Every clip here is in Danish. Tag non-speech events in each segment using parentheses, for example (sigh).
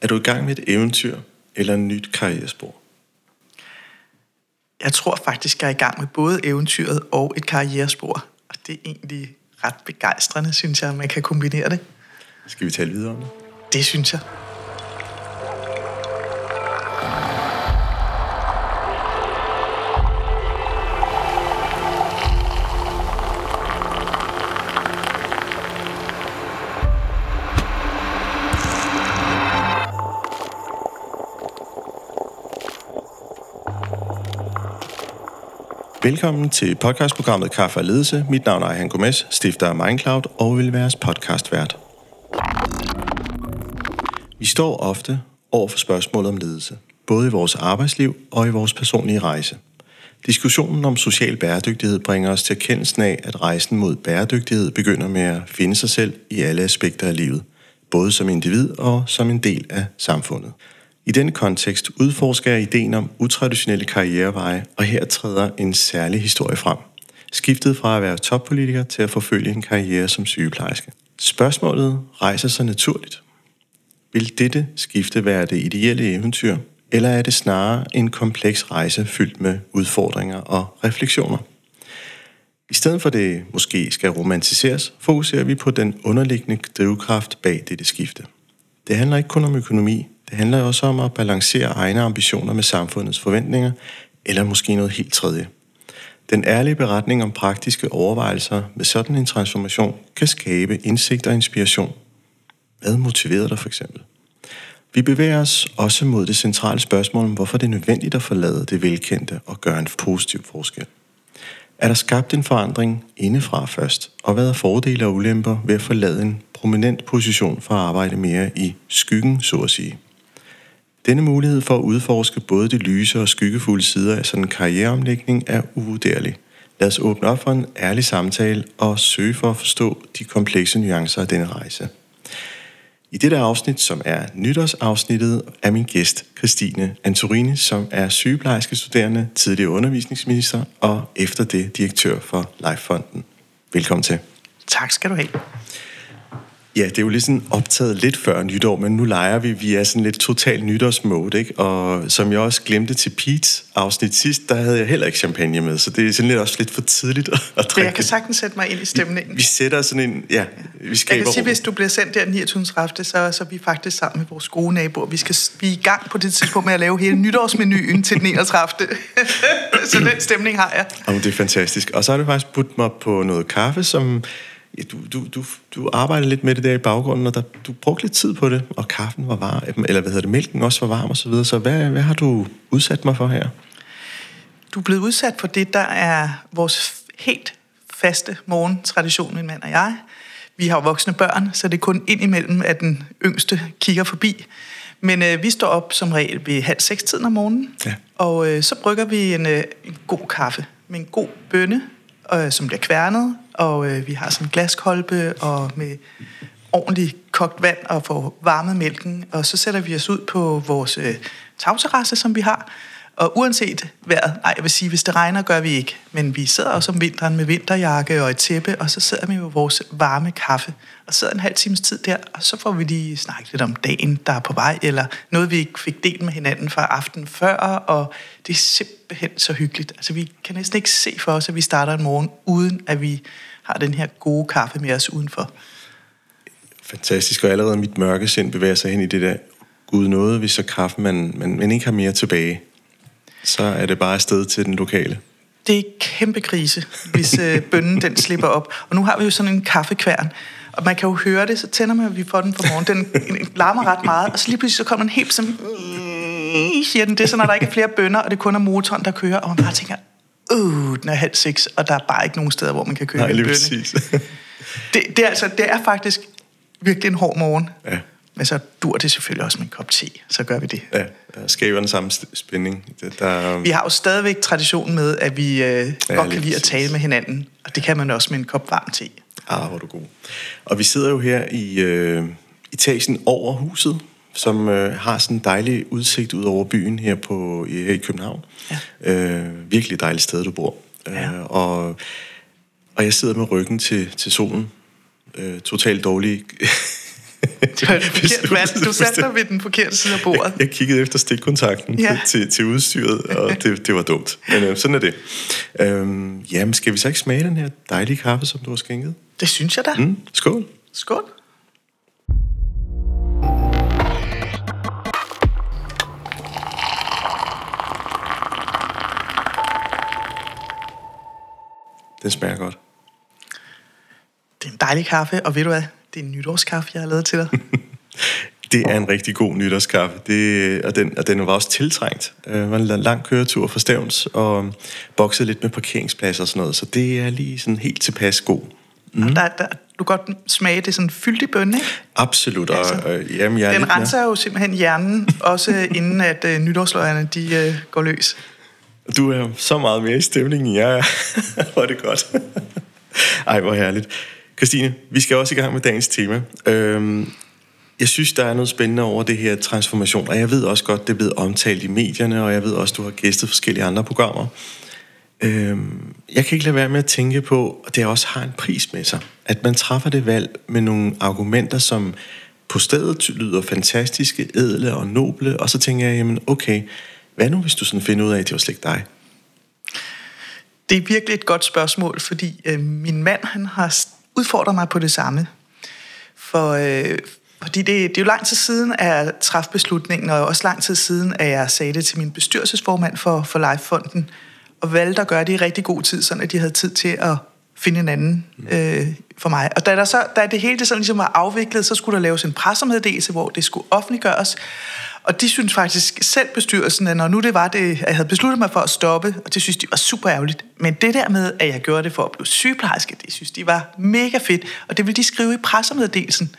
Er du i gang med et eventyr eller en nyt karrierespor? Jeg tror faktisk, jeg er i gang med både eventyret og et karrierespor. Og det er egentlig ret begejstrende, synes jeg, at man kan kombinere det. Skal vi tale videre om det? Det synes jeg. Velkommen til podcastprogrammet Kaffe og Ledelse. Mit navn er Ejhan Gomes, stifter af Mindcloud og vil være jeres podcastvært. Vi står ofte over for spørgsmål om ledelse, både i vores arbejdsliv og i vores personlige rejse. Diskussionen om social bæredygtighed bringer os til erkendelsen af, at rejsen mod bæredygtighed begynder med at finde sig selv i alle aspekter af livet, både som individ og som en del af samfundet. I den kontekst udforsker jeg ideen om utraditionelle karriereveje, og her træder en særlig historie frem. Skiftet fra at være toppolitiker til at forfølge en karriere som sygeplejerske. Spørgsmålet rejser sig naturligt. Vil dette skifte være det ideelle eventyr, eller er det snarere en kompleks rejse fyldt med udfordringer og refleksioner? I stedet for det måske skal romantiseres, fokuserer vi på den underliggende drivkraft bag dette skifte. Det handler ikke kun om økonomi, det handler også om at balancere egne ambitioner med samfundets forventninger, eller måske noget helt tredje. Den ærlige beretning om praktiske overvejelser med sådan en transformation kan skabe indsigt og inspiration. Hvad motiverer dig for eksempel? Vi bevæger os også mod det centrale spørgsmål om, hvorfor det er nødvendigt at forlade det velkendte og gøre en positiv forskel. Er der skabt en forandring indefra først, og hvad er fordele og ulemper ved at forlade en prominent position for at arbejde mere i skyggen, så at sige? Denne mulighed for at udforske både de lyse og skyggefulde sider af sådan en karriereomlægning er uvurderlig. Lad os åbne op for en ærlig samtale og søge for at forstå de komplekse nuancer af denne rejse. I dette afsnit, som er nytårsafsnittet, er min gæst Christine Antorini, som er sygeplejerske studerende, tidligere undervisningsminister og efter det direktør for Lifefonden. Velkommen til. Tak skal du have. Ja, det er jo lige sådan optaget lidt før nytår, men nu leger vi. Vi er sådan lidt total nytårsmode, ikke? Og som jeg også glemte til Pete's afsnit sidst, der havde jeg heller ikke champagne med, så det er sådan lidt også lidt for tidligt at, at drikke. Men jeg kan sagtens sætte mig ind i stemningen. Vi, vi sætter sådan en, ja, vi skaber Jeg kan sige, rum. hvis du bliver sendt der 29. aften, så, så er vi faktisk sammen med vores gode naboer. Vi skal vi er i gang på det tidspunkt med at lave hele nytårsmenuen til den 31. (laughs) så den stemning har jeg. Jamen, det er fantastisk. Og så har du faktisk budt mig på noget kaffe, som ja, du, du, du, du arbejder lidt med det der i baggrunden, og der, du brugte lidt tid på det, og kaffen var varm, eller hvad hedder det, mælken også var varm og så videre. Så hvad, hvad har du udsat mig for her? Du er blevet udsat for det, der er vores helt faste morgentradition, min mand og jeg. Vi har jo voksne børn, så det er kun indimellem, at den yngste kigger forbi. Men øh, vi står op som regel ved halv seks tiden om morgenen, Ja. og øh, så brygger vi en, øh, en god kaffe med en god bønne, øh, som bliver kværnet, og øh, vi har sådan en glaskolbe og med ordentligt kogt vand og får varmet mælken, og så sætter vi os ud på vores øh, tagterrasse, som vi har, og uanset vejret, nej, jeg vil sige, hvis det regner, gør vi ikke. Men vi sidder også om vinteren med vinterjakke og et tæppe, og så sidder vi med vores varme kaffe, og sidder en halv times tid der, og så får vi lige snakket lidt om dagen, der er på vej, eller noget, vi ikke fik delt med hinanden fra aften før, og det er simpelthen så hyggeligt. Altså, vi kan næsten ikke se for os, at vi starter en morgen, uden at vi har den her gode kaffe med os udenfor. Fantastisk, og allerede mit mørke sind bevæger sig hen i det der, gud noget, hvis så kaffe, man, man, man ikke har mere tilbage, så er det bare afsted til den lokale. Det er kæmpe krise, hvis øh, (laughs) bønnen den slipper op. Og nu har vi jo sådan en kaffekværn, og man kan jo høre det, så tænder man, at vi får den for morgen. Den (laughs) larmer ret meget, og så lige pludselig så kommer den helt som... siger den. Det er så, når der ikke er flere bønder, og det kun er motoren, der kører, og man bare tænker, øh, den er halv seks, og der er bare ikke nogen steder, hvor man kan køre Nej, en bønne. præcis. (laughs) Det, det, er altså, det er faktisk virkelig en hård morgen. Ja. Men så dur det selvfølgelig også med en kop te, så gør vi det. ja, der skaber den samme spænding. Det, der, Vi har jo stadigvæk tradition med, at vi øh, Ja, godt kan lide at tale med hinanden. Og det kan man også med en kop varm te. Ah, hvor er du god. Og vi sidder jo her i øh, etagen over huset, som øh, har sådan en dejlig udsigt ud over byen her, på, i, her i København. Ja. Øh, virkelig dejligt sted, du bor. Ja. Øh, og, og jeg sidder med ryggen til, til solen. Øh, totalt dårlig Det (laughs) var forkert valg. Du satte dig ved den forkerte side af bordet. Jeg, jeg kiggede efter stikkontakten ja. til, til udstyret, og (laughs) det, det var dumt. Men øh, sådan er det. Øhm, jamen, skal vi så ikke smage den her dejlige kaffe, som du har skænket? Det synes jeg da. Mm, skål. Skål. Den smager godt. Det er en dejlig kaffe, og ved du hvad? Det er en nytårskaffe, jeg har lavet til dig. (laughs) Det er en rigtig god nytårskaffe, det, og, den, og den var også tiltrængt. Øh, Det var en lang køretur fra Stævns, og boksede lidt med parkeringspladser og sådan noget, så det er lige sådan helt tilpas god. Mm. Og der, der, du kan godt smage det sådan fyldig bønne, ikke? Absolut, og Altså, øh, jamen, jeg Den lidt renser jo simpelthen hjernen, (laughs) også inden at øh, nytårsløgerne de, øh, går løs. Du er så meget mere i stemningen, end jeg er. (laughs) hvor er det godt. Ej, hvor herligt. Christine, vi skal også i gang med dagens tema. Øhm, jeg synes, der er noget spændende over det her transformation, og jeg ved også godt, det er blevet omtalt i medierne, og jeg ved også, du har gæstet forskellige andre programmer. Øhm, jeg kan ikke lade være med at tænke på, at det også har en pris med sig. At man træffer det valg med nogle argumenter, som på stedet lyder fantastiske, edle og noble, og så tænker jeg, jamen okay, hvad nu hvis du sådan finder ud af, at det var slet ikke dig? Det er virkelig et godt spørgsmål, fordi øh, min mand han har udfordret mig på det samme. For, øh, fordi det, det er jo lang tid siden, at jeg træffede beslutningen, og også lang tid siden, at jeg sagde det til min bestyrelsesformand for, for Lifefonden, og valgte at gøre det i rigtig god tid, så de havde tid til at finde en anden øh, for mig. Og da, der så, da det hele det sådan ligesom var afviklet, så skulle der laves en pressemeddelelse, hvor det skulle offentliggøres. Og de synes faktisk selv bestyrelsen, at når nu det var det, at jeg havde besluttet mig for at stoppe, og det synes de var super ærgerligt. Men det der med, at jeg gjorde det for at blive sygeplejerske, det synes de var mega fedt. Og det ville de skrive i pressemeddelelsen.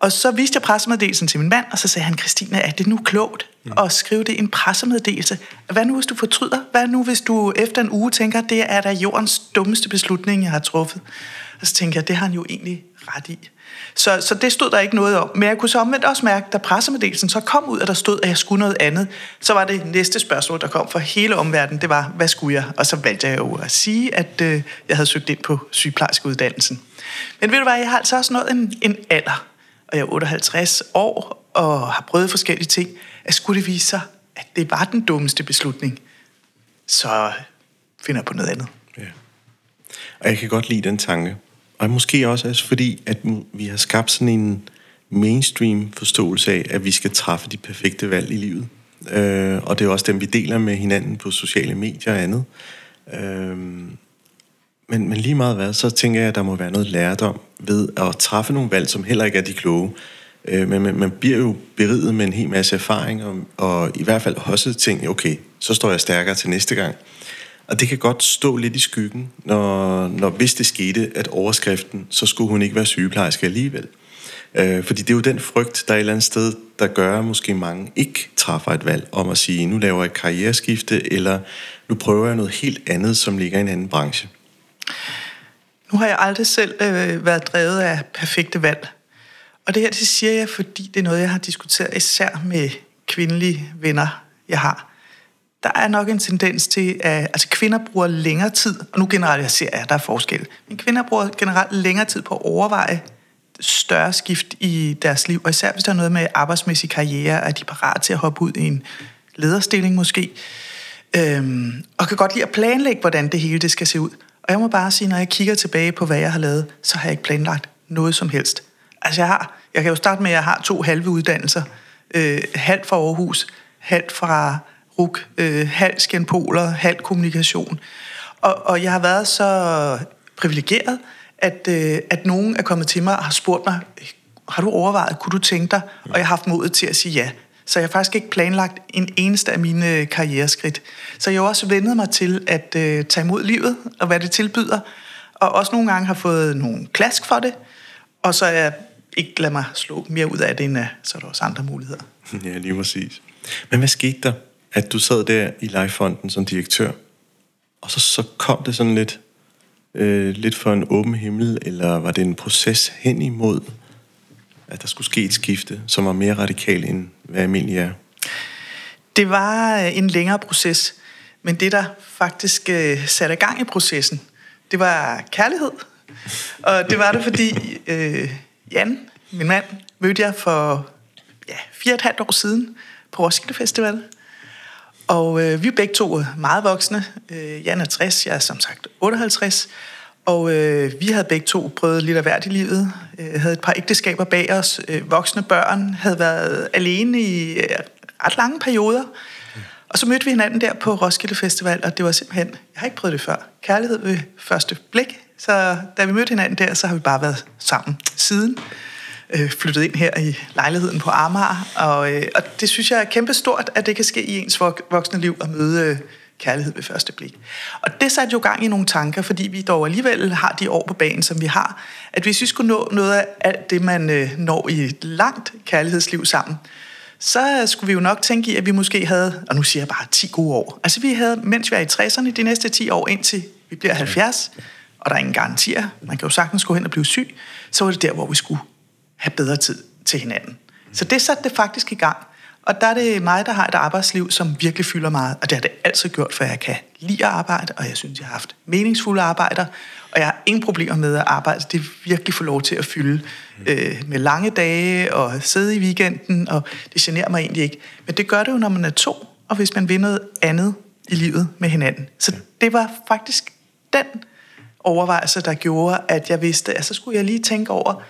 Og så viste jeg pressemeddelelsen til min mand, og så sagde han, Christine, er det nu klogt at skrive det i en pressemeddelelse? Hvad nu, hvis du fortryder? Hvad nu, hvis du efter en uge tænker, det er da jordens dummeste beslutning, jeg har truffet? Og så tænker jeg, det har han jo egentlig ret i. Så, så det stod der ikke noget om. Men jeg kunne så omvendt også mærke, da pressemeddelelsen så kom ud, og der stod, at jeg skulle noget andet, så var det næste spørgsmål, der kom fra hele omverdenen, det var, hvad skulle jeg? Og så valgte jeg jo at sige, at øh, jeg havde søgt ind på sygeplejerskeuddannelsen. Men ved du hvad, jeg har altså også nået en, en alder, og jeg er 58 år, og har prøvet forskellige ting, at skulle det vise sig, at det var den dummeste beslutning, så finder jeg på noget andet. Ja. Og jeg kan godt lide den tanke. Og måske også altså fordi, at vi har skabt sådan en mainstream forståelse af, at vi skal træffe de perfekte valg i livet. Øh, og det er også dem, vi deler med hinanden på sociale medier og andet. Øh, men, men lige meget hvad, så tænker jeg, at der må være noget lærdom ved at træffe nogle valg, som heller ikke er de kloge. Øh, men man, man bliver jo beriget med en hel masse erfaring, og, og i hvert fald også ting, okay, så står jeg stærkere til næste gang. Og det kan godt stå lidt i skyggen, når, når hvis det skete, at overskriften, så skulle hun ikke være sygeplejerske alligevel. Øh, fordi det er jo den frygt, der er et eller andet sted, der gør, at måske mange ikke træffer et valg om at sige, nu laver jeg et karriereskifte, eller nu prøver jeg noget helt andet, som ligger i en anden branche. Nu har jeg aldrig selv øh, været drevet af perfekte valg. Og det her, det siger jeg, fordi det er noget, jeg har diskuteret især med kvindelige venner, jeg har. Der er nok en tendens til, at altså kvinder bruger længere tid, og nu generaliserer jeg, at der er forskel, men kvinder bruger generelt længere tid på at overveje større skift i deres liv, og især hvis der er noget med arbejdsmæssig karriere, at de er parat til at hoppe ud i en lederstilling måske, øhm, og kan godt lide at planlægge, hvordan det hele det skal se ud. Og jeg må bare sige, når jeg kigger tilbage på, hvad jeg har lavet, så har jeg ikke planlagt noget som helst. Altså jeg har, jeg kan jo starte med, at jeg har to halve uddannelser. Øh, halvt fra Aarhus, halvt fra RUK, øh, halvt skenpoler, halvt kommunikation. Og, og jeg har været så privilegeret, at, øh, at nogen er kommet til mig og har spurgt mig, har du overvejet, kunne du tænke dig? Og jeg har haft modet til at sige ja. Så jeg har faktisk ikke planlagt en eneste af mine øh, karriereskridt. Så jeg har også vendet mig til at øh, tage imod livet og hvad det tilbyder. Og også nogle gange har fået nogle klask for det. Og så er jeg ikke lade mig slå mere ud af det, end øh, så er der også andre muligheder. (laughs) Ja, lige præcis. Men hvad skete der, at du sad der i Lifefonden som direktør, og så, så kom det sådan lidt, øh, lidt for en åben himmel, eller var det en proces hen imod, at der skulle ske et skifte, som var mere radikal end hvad almindelig er? Det var øh, en længere proces, men det, der faktisk øh, satte gang i processen, det var kærlighed. Og det var det, fordi (laughs) øh, Jan, min mand, mødte jeg for ja, fire og et halvt år siden på Roskilde Festival. Og øh, vi er begge to meget voksne. Øh, Jan er 60, jeg er som sagt 58. Og øh, vi havde begge to prøvet lidt af hvert i livet. Øh, havde et par ægteskaber bag os. Øh, voksne børn havde været alene i øh, ret lange perioder. Og så mødte vi hinanden der på Roskilde Festival, og det var simpelthen, jeg har ikke prøvet det før, kærlighed ved første blik. Så da vi mødte hinanden der, så har vi bare været sammen siden. Øh, flyttet ind her i lejligheden på Amager, og, øh, og det synes jeg er kæmpestort, at det kan ske i ens voksne liv at møde øh, kærlighed ved første blik. Og det satte jo gang i nogle tanker, fordi vi dog alligevel har de år på banen, som vi har, at hvis vi skulle nå noget af alt det, man øh, når i et langt kærlighedsliv sammen, så skulle vi jo nok tænke i, at vi måske havde, og nu siger jeg bare 10 gode år. Altså vi havde, mens vi er i 60'erne, de næste 10 år indtil vi bliver 70, og der er ingen garantier, man kan jo sagtens gå hen og blive syg, så var det der, hvor vi skulle have bedre tid til hinanden. Så det satte det faktisk i gang. Og der er det mig, der har et arbejdsliv, som virkelig fylder meget. Og det har det altid gjort, for jeg kan lide at arbejde, og jeg synes, jeg har haft meningsfulde arbejder. Og jeg har ingen problemer med at arbejde. Det virkelig få lov til at fylde øh, med lange dage og sidde i weekenden, og det generer mig egentlig ikke. Men det gør det jo, når man er to, og hvis man vil noget andet i livet med hinanden. Så det var faktisk den overvejelse, der gjorde, at jeg vidste, at så skulle jeg lige tænke over,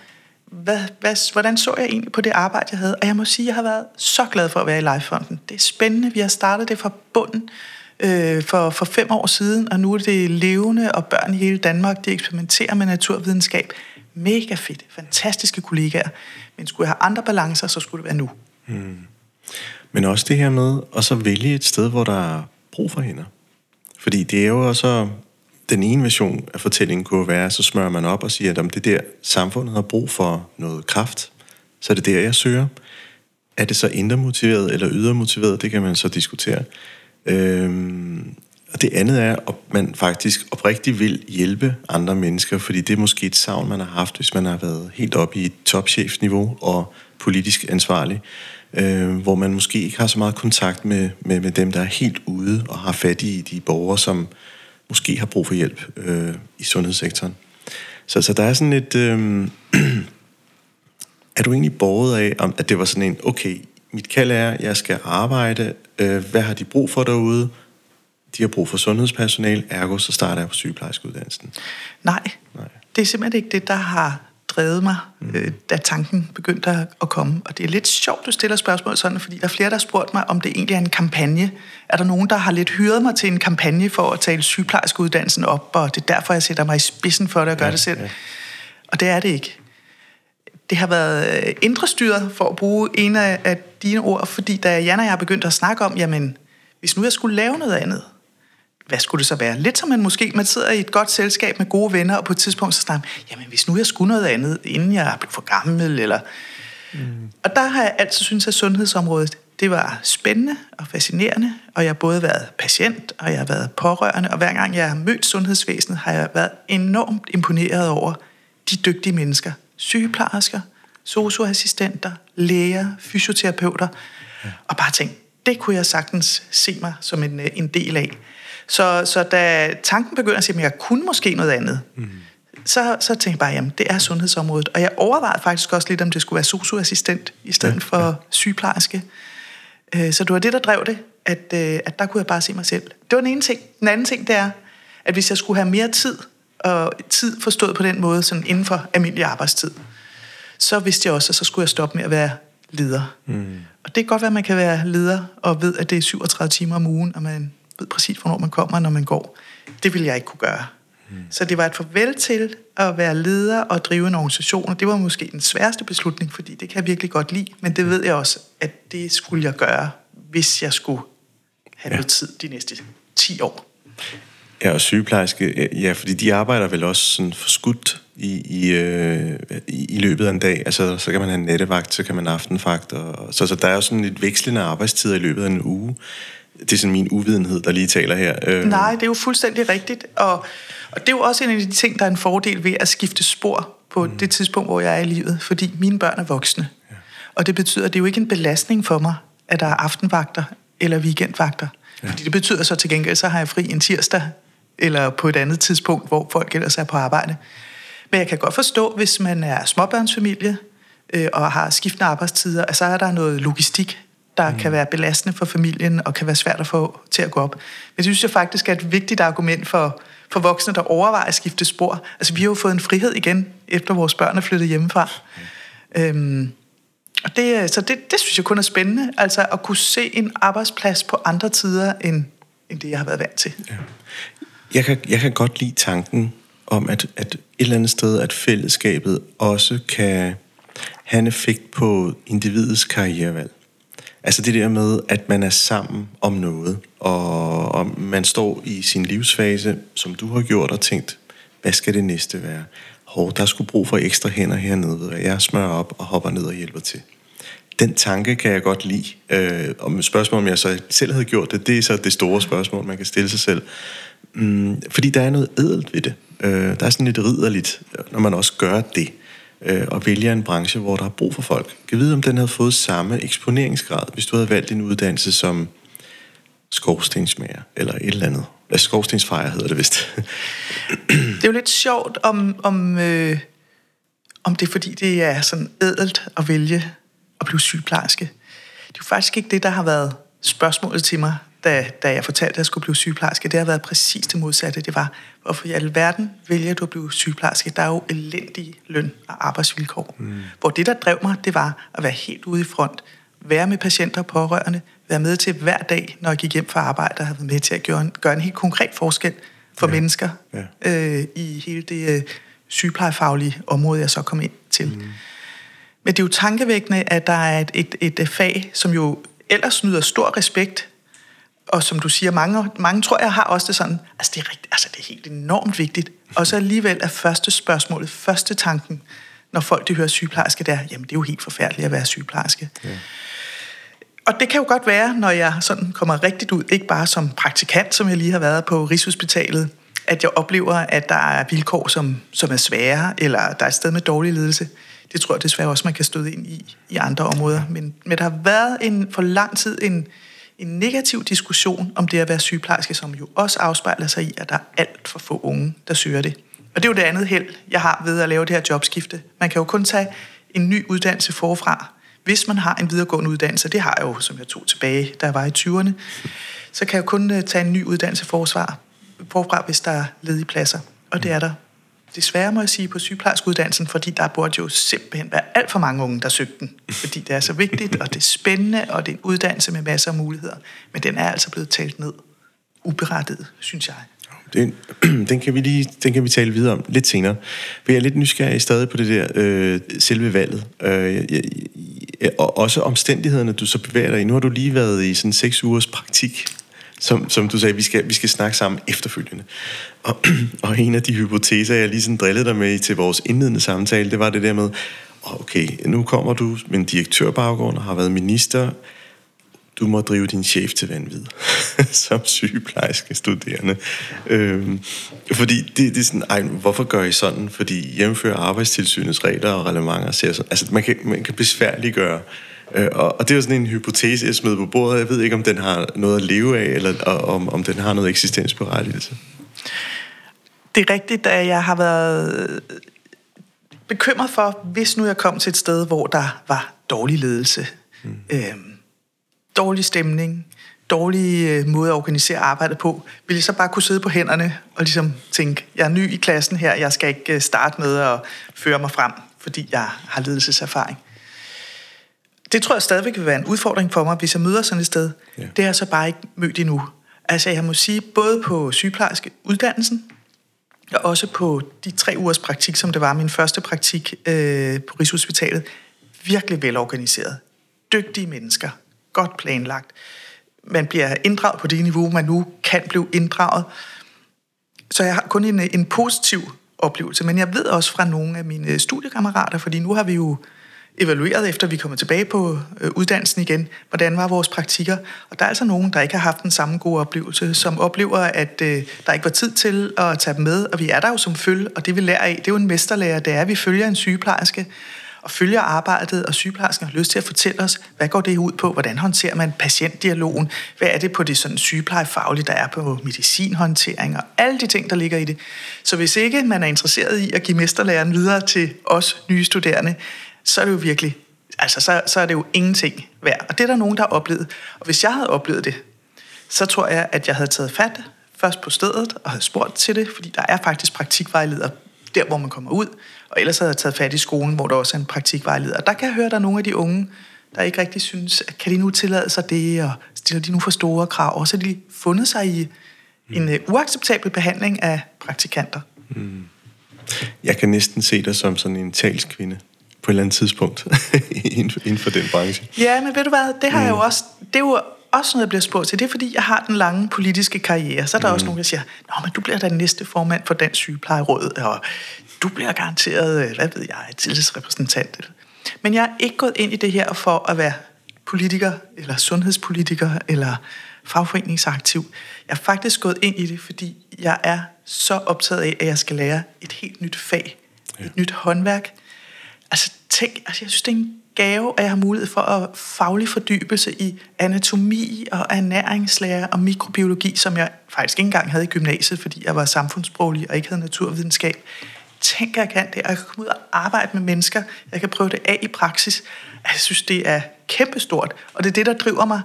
hvad, hvad, hvordan så jeg egentlig på det arbejde, jeg havde? Og jeg må sige, at jeg har været så glad for at være i Lifefonden. Det er spændende. Vi har startet det fra bunden øh, for, for fem år siden, og nu er det levende, og børn i hele Danmark, de eksperimenterer med naturvidenskab. Mega fedt. Fantastiske kollegaer. Men skulle jeg have andre balancer, så skulle det være nu. Hmm. Men også det her med at så vælge et sted, hvor der er brug for hænder. Fordi det er jo også den ene version af fortællingen kunne være, så smører man op og siger, at om det der samfundet har brug for noget kraft, så er det der, jeg søger. Er det så indre motiveret eller ydre motiveret, det kan man så diskutere. Øhm, og det andet er, at man faktisk oprigtigt vil hjælpe andre mennesker, fordi det er måske et savn, man har haft, hvis man har været helt oppe i et topchefsniveau og politisk ansvarlig, øh, hvor man måske ikke har så meget kontakt med, med, med dem, der er helt ude og har fat i de borgere, som, måske har brug for hjælp øh, i sundhedssektoren. Så, så der er sådan et... Øh, (clears throat) er du egentlig borget af, om, at det var sådan en, okay, mit kald er, at jeg skal arbejde, øh, hvad har de brug for derude? De har brug for sundhedspersonale, ergo så starter jeg på sygeplejerskeuddannelsen. Nej, Nej, det er simpelthen ikke det, der har drevet mig, mm. øh, da tanken begyndte at komme. Og det er lidt sjovt, du stiller spørgsmål sådan, fordi der er flere, der har spurgt mig, om det egentlig er en kampagne. Er der nogen, der har lidt hyret mig til en kampagne for at tale sygeplejerskeuddannelsen op, og det er derfor, jeg sætter mig i spidsen for det og gør ja, det selv? Ja. Og det er det ikke. Det har været øh, indre styret, for at bruge en af dine ord, fordi da Jan og jeg begyndte at snakke om, jamen, hvis nu jeg skulle lave noget andet, hvad skulle det så være? Lidt som man måske, man sidder i et godt selskab med gode venner, og på et tidspunkt så snakker jamen hvis nu jeg skulle noget andet, inden jeg blev for gammel, eller... Mm. Og der har jeg altid syntes, at sundhedsområdet, det var spændende og fascinerende, og jeg har både været patient, og jeg har været pårørende, og hver gang jeg har mødt sundhedsvæsenet, har jeg været enormt imponeret over de dygtige mennesker. Sygeplejersker, socioassistenter, læger, fysioterapeuter, ja. og bare tænkt, det kunne jeg sagtens se mig som en, en del af. Så, så da tanken begynder at sige, at jeg kunne måske noget andet, mm. så, så tænkte jeg bare, jamen det er sundhedsområdet. Og jeg overvejede faktisk også lidt, om det skulle være socioassistent i stedet ja, for ja. sygeplejerske. Øh, så det var det, der drev det, at, øh, at der kunne jeg bare se mig selv. Det var den ene ting. Den anden ting, det er, at hvis jeg skulle have mere tid, og tid forstået på den måde, sådan inden for almindelig arbejdstid, så vidste jeg også, at så skulle jeg stoppe med at være leder. Mm. Og det kan godt være, at man kan være leder og ved, at det er 37 timer om ugen, og man ved præcis, hvornår man kommer, når man går. Det ville jeg ikke kunne gøre. Mm. Så det var et farvel til at være leder og drive en organisation, og det var måske den sværeste beslutning, fordi det kan jeg virkelig godt lide, men det ved jeg også, at det skulle jeg gøre, hvis jeg skulle have ja. noget tid de næste 10 år. Ja, og sygeplejerske, ja, fordi de arbejder vel også sådan forskudt i, i, øh, i, i løbet af en dag. Altså, så kan man have nattevagt, så kan man aftenvagt. Og, så, så der er jo sådan et vekslende arbejdstid i løbet af en uge. Det er sådan min uvidenhed, der lige taler her. Øh. Nej, det er jo fuldstændig rigtigt. Og, og det er jo også en af de ting, der er en fordel ved at skifte spor på mm. det tidspunkt, hvor jeg er i livet. Fordi mine børn er voksne. Ja. Og det betyder, at det er jo ikke en belastning for mig, at der er aftenvagter eller weekendvagter. Ja. Fordi det betyder så til gengæld, så har jeg fri en tirsdag, eller på et andet tidspunkt, hvor folk ellers er på arbejde. Men jeg kan godt forstå, hvis man er småbørnsfamilie, øh, og har skiftende arbejdstider, at så er der noget logistik, der mm. kan være belastende for familien og kan være svært at få til at gå op. Men det synes jeg faktisk er et vigtigt argument for, for voksne, der overvejer at skifte spor. Altså, vi har jo fået en frihed igen, efter vores børn er flyttet hjemmefra. Mm. Øhm, og det, så det, det synes jeg kun er spændende, altså at kunne se en arbejdsplads på andre tider, end, end det, jeg har været vant til. Ja. Jeg, kan, jeg kan godt lide tanken om, at, at et eller andet sted, at fællesskabet også kan have en effekt på individets karrierevalg. Altså det der med, at man er sammen om noget, og, og man står i sin livsfase, som du har gjort, og tænkt, hvad skal det næste være? Hov, der skulle brug for ekstra hænder hernede, ved jeg smører op og hopper ned og hjælper til. Den tanke kan jeg godt lide. Øh, om spørgsmålet, om jeg så selv havde gjort det, det er så det store spørgsmål, man kan stille sig selv. Mm, fordi der er noget ædelt ved det. Øh, der er sådan lidt ridderligt, når man også gør det øh, og vælger en branche, hvor der er brug for folk. Kan vide, om den havde fået samme eksponeringsgrad, hvis du havde valgt en uddannelse som skorstensmager, eller et eller andet. Ja, skorstensfejer hedder det vist. det er jo lidt sjovt, om, om, øh, om det er fordi, det er sådan ædelt at vælge at blive sygeplejerske. Det er jo faktisk ikke det, der har været spørgsmålet til mig, da, da jeg fortalte, at jeg skulle blive sygeplejerske. Det har været præcis det modsatte. Det var, hvorfor i alverden vælger du at blive sygeplejerske? Der er jo elendige løn- og arbejdsvilkår. Mm. Hvor det, der drev mig, det var at være helt ude i front. Være med patienter og pårørende. Være med til hver dag, når jeg gik hjem fra arbejde, og havde været med til at gøre en, gøre en helt konkret forskel for ja. mennesker ja. Øh, i hele det øh, sygeplejefaglige område, jeg så kom ind til. Mm. Men det er jo tankevækkende, at der er et, et, et fag, som jo ellers nyder stor respekt, og som du siger, mange, mange tror jeg har også det sådan, altså det er, rigtigt, altså det er helt enormt vigtigt. Og så alligevel er første spørgsmålet, første tanken, når folk de hører sygeplejerske, der, jamen det er jo helt forfærdeligt at være sygeplejerske. Ja. Og det kan jo godt være, når jeg sådan kommer rigtigt ud, ikke bare som praktikant, som jeg lige har været på Rigshospitalet, at jeg oplever, at der er vilkår, som, som er svære, eller der er et sted med dårlig ledelse. Det tror jeg desværre også, man kan støde ind i i andre områder. Men, men der har været en, for lang tid en, en negativ diskussion om det at være sygeplejerske, som jo også afspejler sig i, at der er alt for få unge, der søger det. Og det er jo det andet held, jeg har ved at lave det her jobskifte. Man kan jo kun tage en ny uddannelse forfra, hvis man har en videregående uddannelse. Det har jeg jo, som jeg tog tilbage, da jeg var i 20'erne. Så kan jeg kun øh, tage en ny uddannelse forfra hvis der er ledige pladser. Og det er der desværre må jeg sige, på sygeplejerskeuddannelsen, fordi der burde jo simpelthen være alt for mange unge, der søgte den. Fordi det er så vigtigt, og det er spændende, og det er en uddannelse med masser af muligheder. Men den er altså blevet talt ned. Uberettiget, synes jeg. Den, (clears throat) den, kan vi lige, den kan vi tale videre om lidt senere. Vi er lidt nysgerrig stadig på det der øh, selve valget. Øh, og også omstændighederne, du så bevæger dig i. Nu har du lige været i sådan seks ugers praktik som, som du sagde, vi skal, vi skal snakke sammen efterfølgende. Og, (clears throat) og en af de hypoteser, jeg lige sådan drillede dig med til vores indledende samtale, det var det der med, okay, nu kommer du med en direktørbaggrund og har været minister, du må drive din chef til vanvid (laughs) som sygeplejerske studerende. Øhm, fordi det, det er sådan, ej, hvorfor gør I sådan? Fordi hjemfører arbejdstilsynets regler og relevanter ser sådan, altså man kan, man kan besværliggøre Øh, og, og det er jo sådan en hypotese, jeg smed på bordet. Jeg ved ikke, om den har noget at leve af, eller om, om den har noget eksistensberettigelse. Det er rigtigt, at jeg har været bekymret for, hvis nu jeg kom til et sted, hvor der var dårlig ledelse, mm. øh, dårlig stemning, dårlig øh, måde at organisere arbejdet på, ville jeg så bare kunne sidde på hænderne og ligesom tænke, jeg er ny i klassen her, jeg skal ikke øh, starte med at føre mig frem, fordi jeg har ledelseserfaring det tror jeg stadigvæk vil være en udfordring for mig, hvis jeg møder sådan et sted. Ja. Det har jeg så bare ikke mødt endnu. Altså jeg må sige, både på sygeplejerske uddannelsen, og også på de tre ugers praktik, som det var min første praktik øh, på Rigshospitalet, virkelig velorganiseret. Dygtige mennesker. Godt planlagt. Man bliver inddraget på det niveau, man nu kan blive inddraget. Så jeg har kun en, en positiv oplevelse, men jeg ved også fra nogle af mine studiekammerater, fordi nu har vi jo evalueret, efter vi kommer tilbage på øh, uddannelsen igen, hvordan var vores praktikker. Og der er altså nogen, der ikke har haft den samme gode oplevelse, som oplever, at øh, der ikke var tid til at tage dem med, og vi er der jo som følge, og det vi lærer af, det er jo en mesterlærer, det er, at vi følger en sygeplejerske, og følger arbejdet, og sygeplejersken har lyst til at fortælle os, hvad går det ud på, hvordan håndterer man patientdialogen, hvad er det på det sådan sygeplejefaglige, der er på medicinhåndtering, og alle de ting, der ligger i det. Så hvis ikke man er interesseret i at give mesterlæreren videre til os nye studerende, så er det jo virkelig, altså så, så er det jo ingenting værd. Og det er der nogen, der har oplevet. Og hvis jeg havde oplevet det, så tror jeg, at jeg havde taget fat først på stedet og havde spurgt til det, fordi der er faktisk praktikvejleder der, hvor man kommer ud. Og ellers havde jeg taget fat i skolen, hvor der også er en praktikvejleder. Og der kan jeg høre, at der er nogle af de unge, der ikke rigtig synes, at kan de nu tillade sig det, og stiller de nu for store krav, og så har de fundet sig i en uh, uacceptabel behandling af praktikanter. Mm. Jeg kan næsten se dig som sådan en talskvinde på et eller andet tidspunkt (laughs) inden for den branche. Ja, men ved du hvad, det har mm. jeg jo også, det er jo også noget, jeg bliver spurgt til. Det er, fordi jeg har den lange politiske karriere. Så er der mm. også nogen, der siger, Nå, men du bliver da den næste formand for Dansk Sygeplejeråd, og du bliver garanteret, hvad ved jeg, tillidsrepræsentant. Men jeg er ikke gået ind i det her for at være politiker, eller sundhedspolitiker, eller fagforeningsaktiv. Jeg er faktisk gået ind i det, fordi jeg er så optaget af, at jeg skal lære et helt nyt fag, ja. et nyt håndværk. Altså tænk, altså jeg synes, det er en gave, at jeg har mulighed for at faglig fordybelse i anatomi og ernæringslære og mikrobiologi, som jeg faktisk ikke engang havde i gymnasiet, fordi jeg var samfundssproglig og ikke havde naturvidenskab. Tænk, at jeg kan det, og jeg kan komme ud og arbejde med mennesker. Jeg kan prøve det af i praksis. Altså, jeg synes, det er kæmpestort, og det er det, der driver mig.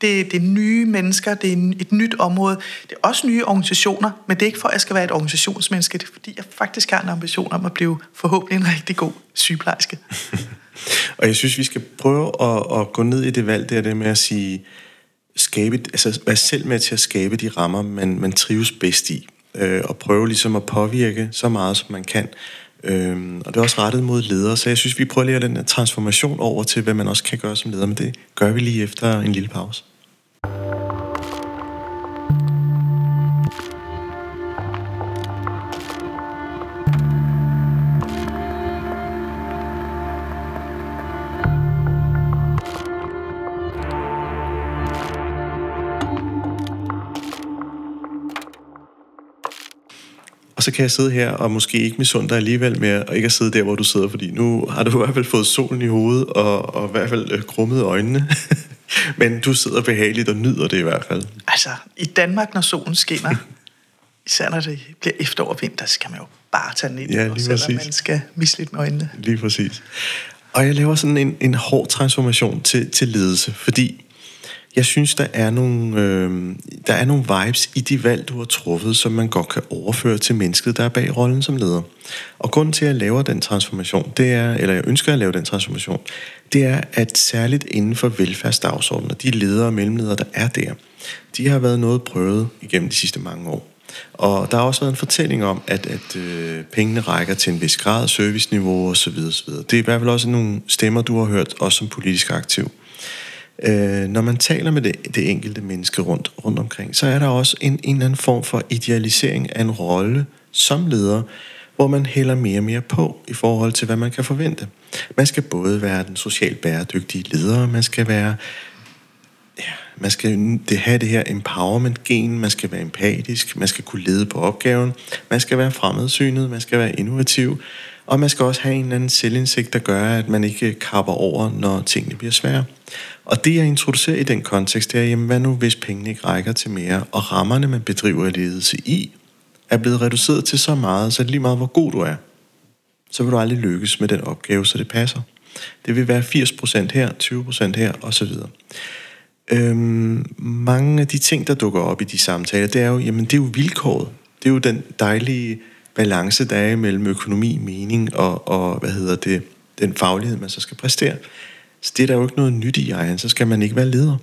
Det, det er nye mennesker, det er et nyt område. Det er også nye organisationer, men det er ikke for, at jeg skal være et organisationsmenneske. Det er fordi, jeg faktisk har en ambition om at blive forhåbentlig en rigtig god sygeplejerske. (laughs) Og jeg synes, vi skal prøve at, at gå ned i det valg der, det med at sige, skabe, altså være selv med til at skabe de rammer, man, man trives bedst i. Øh, og prøve ligesom at påvirke så meget, som man kan. Øhm, og det er også rettet mod ledere, så jeg synes, vi prøver lige at den her transformation over til, hvad man også kan gøre som leder, men det gør vi lige efter en lille pause. Thank you. Og så kan jeg sidde her og måske ikke misunde dig alligevel med at ikke at sidde der, hvor du sidder, fordi nu har du i hvert fald fået solen i hovedet og, og i hvert fald øh, krummet øjnene. (laughs) Men du sidder behageligt og nyder det i hvert fald. Altså, i Danmark, når solen skinner, (laughs) især når det bliver efterår og vinter, så kan man jo bare tage den ind, ja, lige selvom man skal misligt med øjnene. Lige præcis. Og jeg laver sådan en, en hård transformation til, til ledelse, fordi jeg synes, der er, nogle, øh, der er nogle vibes i de valg, du har truffet, som man godt kan overføre til mennesket, der er bag rollen som leder. Og grunden til, at jeg laver den transformation, det er, eller jeg ønsker at lave den transformation, det er, at særligt inden for velfærdsdagsordenen, de ledere og mellemledere, der er der, de har været noget prøvet igennem de sidste mange år. Og der har også været en fortælling om, at, at øh, pengene rækker til en vis grad, serviceniveau osv. osv. Det er i hvert fald også nogle stemmer, du har hørt, også som politisk aktiv. Øh, når man taler med det, det enkelte menneske rundt, rundt omkring, så er der også en, en eller anden form for idealisering af en rolle som leder, hvor man hælder mere og mere på i forhold til, hvad man kan forvente. Man skal både være den socialt bæredygtige leder, man skal være ja, man skal det have det her empowerment-gen, man skal være empatisk, man skal kunne lede på opgaven, man skal være fremmedsynet, man skal være innovativ, og man skal også have en eller anden selvindsigt, der gør, at man ikke kapper over, når tingene bliver svære. Og det, jeg introducerer i den kontekst, det er, jamen, hvad nu, hvis pengene ikke rækker til mere, og rammerne, man bedriver ledelse i, er blevet reduceret til så meget, så det lige meget, hvor god du er, så vil du aldrig lykkes med den opgave, så det passer. Det vil være 80% her, 20% her, osv. Øhm, mange af de ting, der dukker op i de samtaler, det er jo, jamen, det er jo vilkåret. Det er jo den dejlige balance, der er mellem økonomi, mening og, og hvad hedder det, den faglighed, man så skal præstere. Så det er der jo ikke noget nyt i egen, så skal man ikke være leder.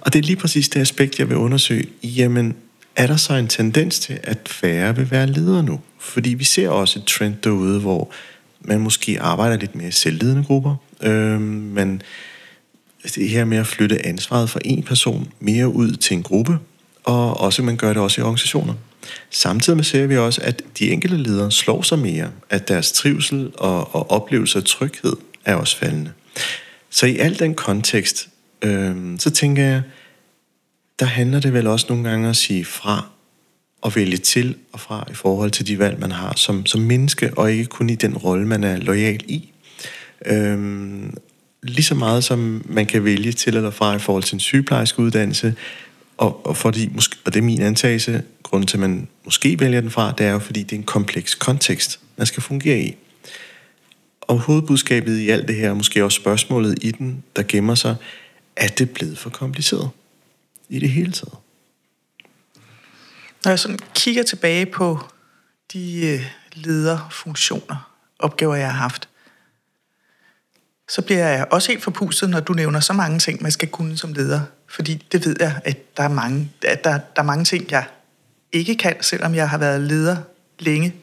Og det er lige præcis det aspekt, jeg vil undersøge. Jamen, er der så en tendens til, at færre vil være ledere nu? Fordi vi ser også et trend derude, hvor man måske arbejder lidt mere i selvledende grupper. Øh, men altså det her med at flytte ansvaret fra en person mere ud til en gruppe, og også man gør det også i organisationer. Samtidig med ser vi også, at de enkelte ledere slår sig mere, at deres trivsel og, og oplevelse af tryghed er også faldende. Så i al den kontekst, øh, så tænker jeg, der handler det vel også nogle gange at sige fra og vælge til og fra i forhold til de valg, man har som, som menneske, og ikke kun i den rolle, man er lojal i. Øhm, lige så meget som man kan vælge til eller fra i forhold til en sygeplejerske uddannelse, og, og, fordi, og det er min antagelse, grunden til, at man måske vælger den fra, det er jo, fordi det er en kompleks kontekst, man skal fungere i. Og hovedbudskabet i alt det her, måske også spørgsmålet i den, der gemmer sig, er det blevet for kompliceret i det hele taget? Når jeg sådan kigger tilbage på de øh, lederfunktioner, opgaver, jeg har haft, så bliver jeg også helt forpustet, når du nævner så mange ting, man skal kunne som leder. Fordi det ved jeg, at der er mange, at der, der er mange ting, jeg ikke kan, selvom jeg har været leder længe.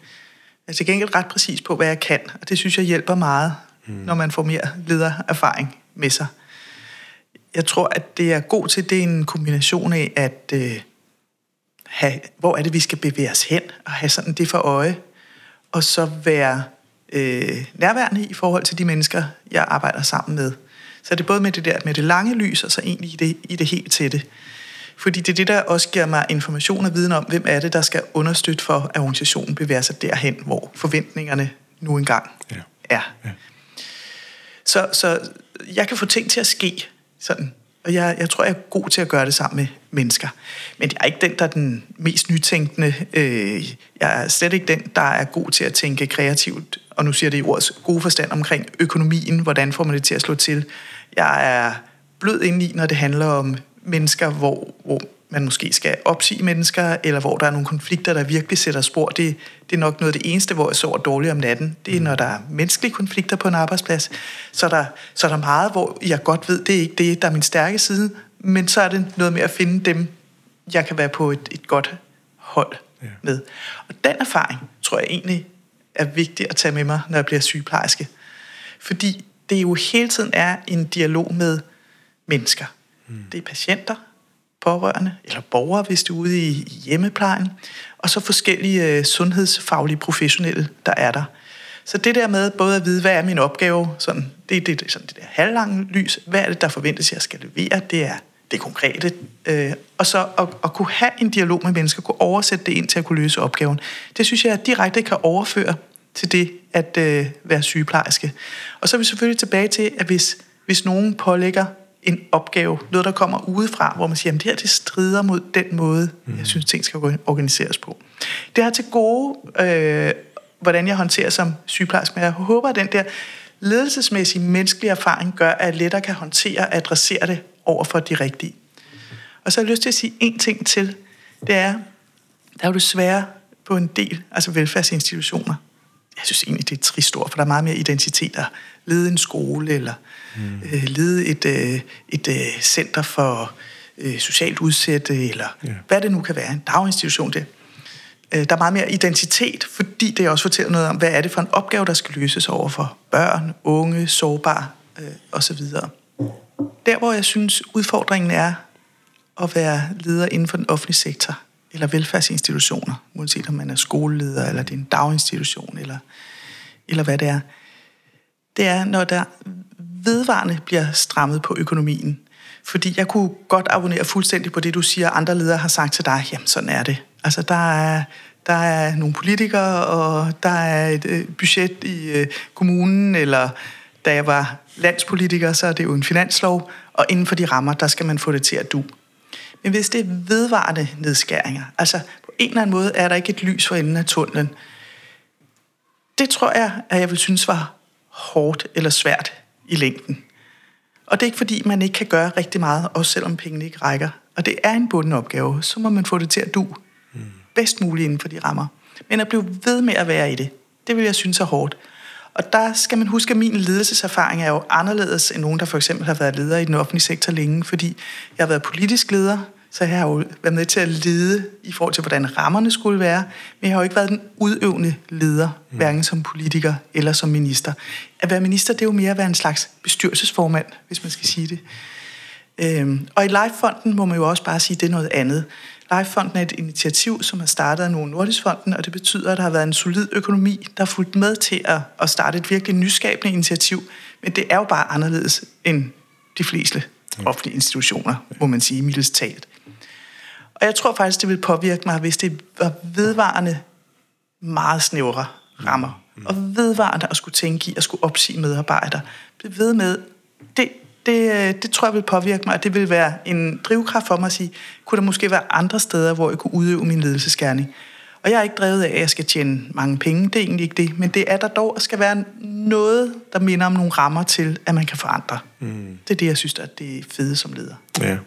Jeg er til gengæld ret præcis på, hvad jeg kan, og det synes jeg hjælper meget, mm. når man får mere ledererfaring med sig. Jeg tror, at det er god til, det er en kombination af, at øh, have, hvor er det, vi skal bevæge os hen, og have sådan det for øje, og så være øh, nærværende i forhold til de mennesker, jeg arbejder sammen med. Så det er både med det der med det lange lys, og så egentlig i det, i det helt tætte. Fordi det er det, der også giver mig information og viden om, hvem er det, der skal understøtte for, at organisationen bevæger sig derhen, hvor forventningerne nu engang ja. er. Ja. Så, så jeg kan få ting til at ske sådan. Og jeg, jeg tror, jeg er god til at gøre det sammen med mennesker. Men jeg er ikke den, der er den mest nytænkende. Øh, jeg er slet ikke den, der er god til at tænke kreativt. Og nu siger det i ordets gode forstand omkring økonomien. Hvordan får man det til at slå til? Jeg er blød ind i, når det handler om mennesker, hvor, hvor man måske skal opsige mennesker, eller hvor der er nogle konflikter, der virkelig sætter spor. Det, det er nok noget af det eneste, hvor jeg sover dårligt om natten. Det er, når der er menneskelige konflikter på en arbejdsplads. Så er der, så er der meget, hvor jeg godt ved, det er ikke det, der er min stærke side, men så er det noget med at finde dem, jeg kan være på et, et godt hold ja. med. Og den erfaring, tror jeg egentlig, er vigtig at tage med mig, når jeg bliver sygeplejerske. Fordi det jo hele tiden er en dialog med mennesker. Mm. Det er patienter, pårørende, eller borgere, hvis du er ude i hjemmeplejen, og så forskellige øh, sundhedsfaglige professionelle, der er der. Så det der med både at vide, hvad er min opgave, sådan, det er det, sådan det der halvlange lys, hvad er det, der forventes, jeg skal levere, det er det konkrete. Øh, og så at, at kunne have en dialog med mennesker, kunne oversætte det ind til at kunne løse opgaven. Det synes jeg, direkte kan overføre til det at øh, være sygeplejerske. Og så er vi selvfølgelig tilbage til, at hvis, hvis nogen pålægger en opgave, noget der kommer udefra, hvor man siger, at det her det strider mod den måde, mm. jeg synes, ting skal organiseres på. Det har til gode, øh, hvordan jeg håndterer som sygeplejerske, men jeg håber, at den der ledelsesmæssige menneskelige erfaring gør, at jeg lettere kan håndtere og adressere det over for de rigtige. Og så har jeg lyst til at sige en ting til. Det er, der er jo desværre på en del altså velfærdsinstitutioner. Jeg synes egentlig, det er trist ord, for der er meget mere identitet at lede en skole, eller mm. øh, lede et, øh, et øh, center for øh, socialt udsatte, eller yeah. hvad det nu kan være, en daginstitution. Det. Øh, der er meget mere identitet, fordi det også fortæller noget om, hvad er det for en opgave, der skal løses over for børn, unge, sårbare øh, osv. Der, hvor jeg synes, udfordringen er at være leder inden for den offentlige sektor, eller velfærdsinstitutioner, uanset om man er skoleleder, eller det er en daginstitution, eller, eller hvad det er, det er, når der vedvarende bliver strammet på økonomien. Fordi jeg kunne godt abonnere fuldstændig på det, du siger, andre ledere har sagt til dig, jamen sådan er det. Altså der er, der er nogle politikere, og der er et øh, budget i øh, kommunen, eller da jeg var landspolitiker, så er det jo en finanslov, og inden for de rammer, der skal man få det til at du. Men hvis det er vedvarende nedskæringer, altså på en eller anden måde er der ikke et lys for enden af tunnelen, det tror jeg, at jeg vil synes var hårdt eller svært i længden. Og det er ikke fordi, man ikke kan gøre rigtig meget, også selvom pengene ikke rækker. Og det er en bunden opgave, så må man få det til at du bedst muligt inden for de rammer. Men at blive ved med at være i det, det vil jeg synes er hårdt. Og der skal man huske, at min ledelseserfaring er jo anderledes end nogen, der for eksempel har været leder i den offentlige sektor længe, fordi jeg har været politisk leder, så jeg har jo været med til at lede i forhold til, hvordan rammerne skulle være, men jeg har jo ikke været den udøvende leder, mm. hverken som politiker eller som minister. At være minister, det er jo mere at være en slags bestyrelsesformand, hvis man skal sige det. Øhm, og i Lifefonden må man jo også bare sige, at det er noget andet. Lifefonden er et initiativ, som er startet af nogle Nordisfonden, og det betyder, at der har været en solid økonomi, der er fulgt med til at, at starte et virkelig nyskabende initiativ. Men det er jo bare anderledes end de fleste offentlige institutioner, må man sige, mildest talt. Og jeg tror faktisk, det vil påvirke mig, hvis det var vedvarende meget snævre rammer. Og vedvarende at skulle tænke i at skulle opsige medarbejdere. Ved med, det, det, det tror jeg vil påvirke mig, og det vil være en drivkraft for mig at sige, kunne der måske være andre steder, hvor jeg kunne udøve min ledelsesgærning. Og Og jeg er ikke drevet af, at jeg skal tjene mange penge. Det er egentlig ikke det. Men det er der dog, at skal være noget, der minder om nogle rammer til, at man kan forandre. Mm. Det er det, jeg synes, at det er fede som leder. Ja,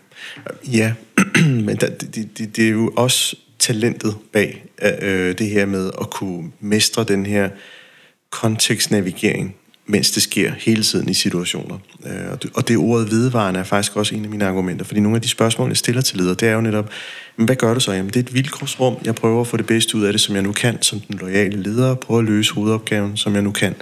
ja. (clears throat) men der, det, det, det er jo også talentet bag øh, det her med at kunne mestre den her kontekstnavigering, mens det sker hele tiden i situationer. Øh, og, det, og det ordet vedvarende er faktisk også en af mine argumenter, fordi nogle af de spørgsmål, jeg stiller til ledere, det er jo netop, men hvad gør du så? Jamen, det er et vilkårsrum. Jeg prøver at få det bedste ud af det, som jeg nu kan, som den lojale leder, prøver at løse hovedopgaven, som jeg nu kan.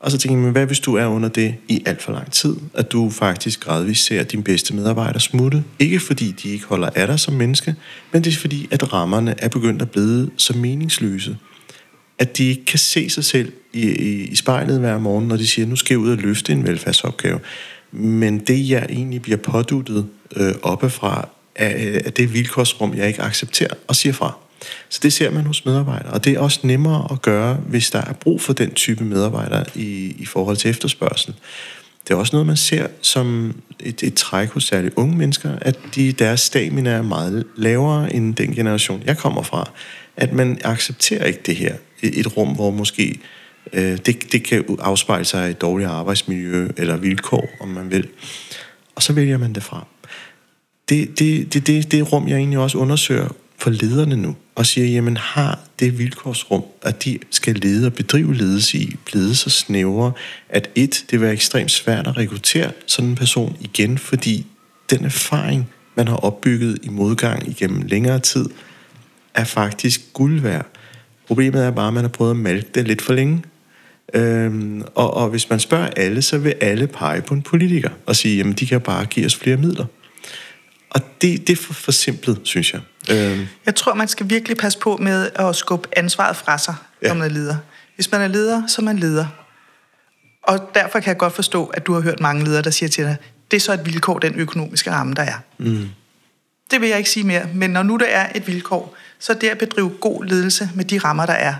Og så tænker jeg, men hvad hvis du er under det i alt for lang tid? At du faktisk gradvist ser din bedste medarbejder smutte. Ikke fordi de ikke holder af dig som menneske, men det er fordi, at rammerne er begyndt at blive så meningsløse. At de ikke kan se sig selv i, i, i spejlet hver morgen, når de siger, nu skal jeg ud og løfte en velfærdsopgave. Men det, jeg egentlig bliver påduttet øh, oppefra, er, øh, er det vilkårsrum, jeg ikke accepterer og siger fra. Så det ser man hos medarbejdere, og det er også nemmere at gøre, hvis der er brug for den type medarbejdere i, i forhold til efterspørgsel. Det er også noget, man ser som et, et træk hos særligt unge mennesker, at de, deres stamina er meget lavere end den generation, jeg kommer fra. At man accepterer ikke det her. Et, rum, hvor måske øh, det, det kan afspejle sig i et dårligt arbejdsmiljø eller vilkår, om man vil. Og så vælger man det fra. Det, det, det, det, det rum, jeg egentlig også undersøger for lederne nu, og siger, jamen har det vilkårsrum, at de skal lede og bedrive ledelse i, blevet så snævre, at et, det vil være ekstremt svært at rekruttere sådan en person igen, fordi den erfaring, man har opbygget i modgang igennem længere tid, er faktisk guld værd. Problemet er bare, at man har prøvet at malke det lidt for længe. Øhm, og, og hvis man spørger alle, så vil alle pege på en politiker og sige, jamen de kan bare give os flere midler. Og det, det er for, for simpelt, synes jeg. Øhm. Jeg tror, man skal virkelig passe på med at skubbe ansvaret fra sig, ja. når man er leder. Hvis man er leder, så er man leder. Og derfor kan jeg godt forstå, at du har hørt mange ledere, der siger til dig, det er så et vilkår, den økonomiske ramme, der er. Mm. Det vil jeg ikke sige mere, men når nu der er et vilkår, så det at bedrive god ledelse med de rammer, der er,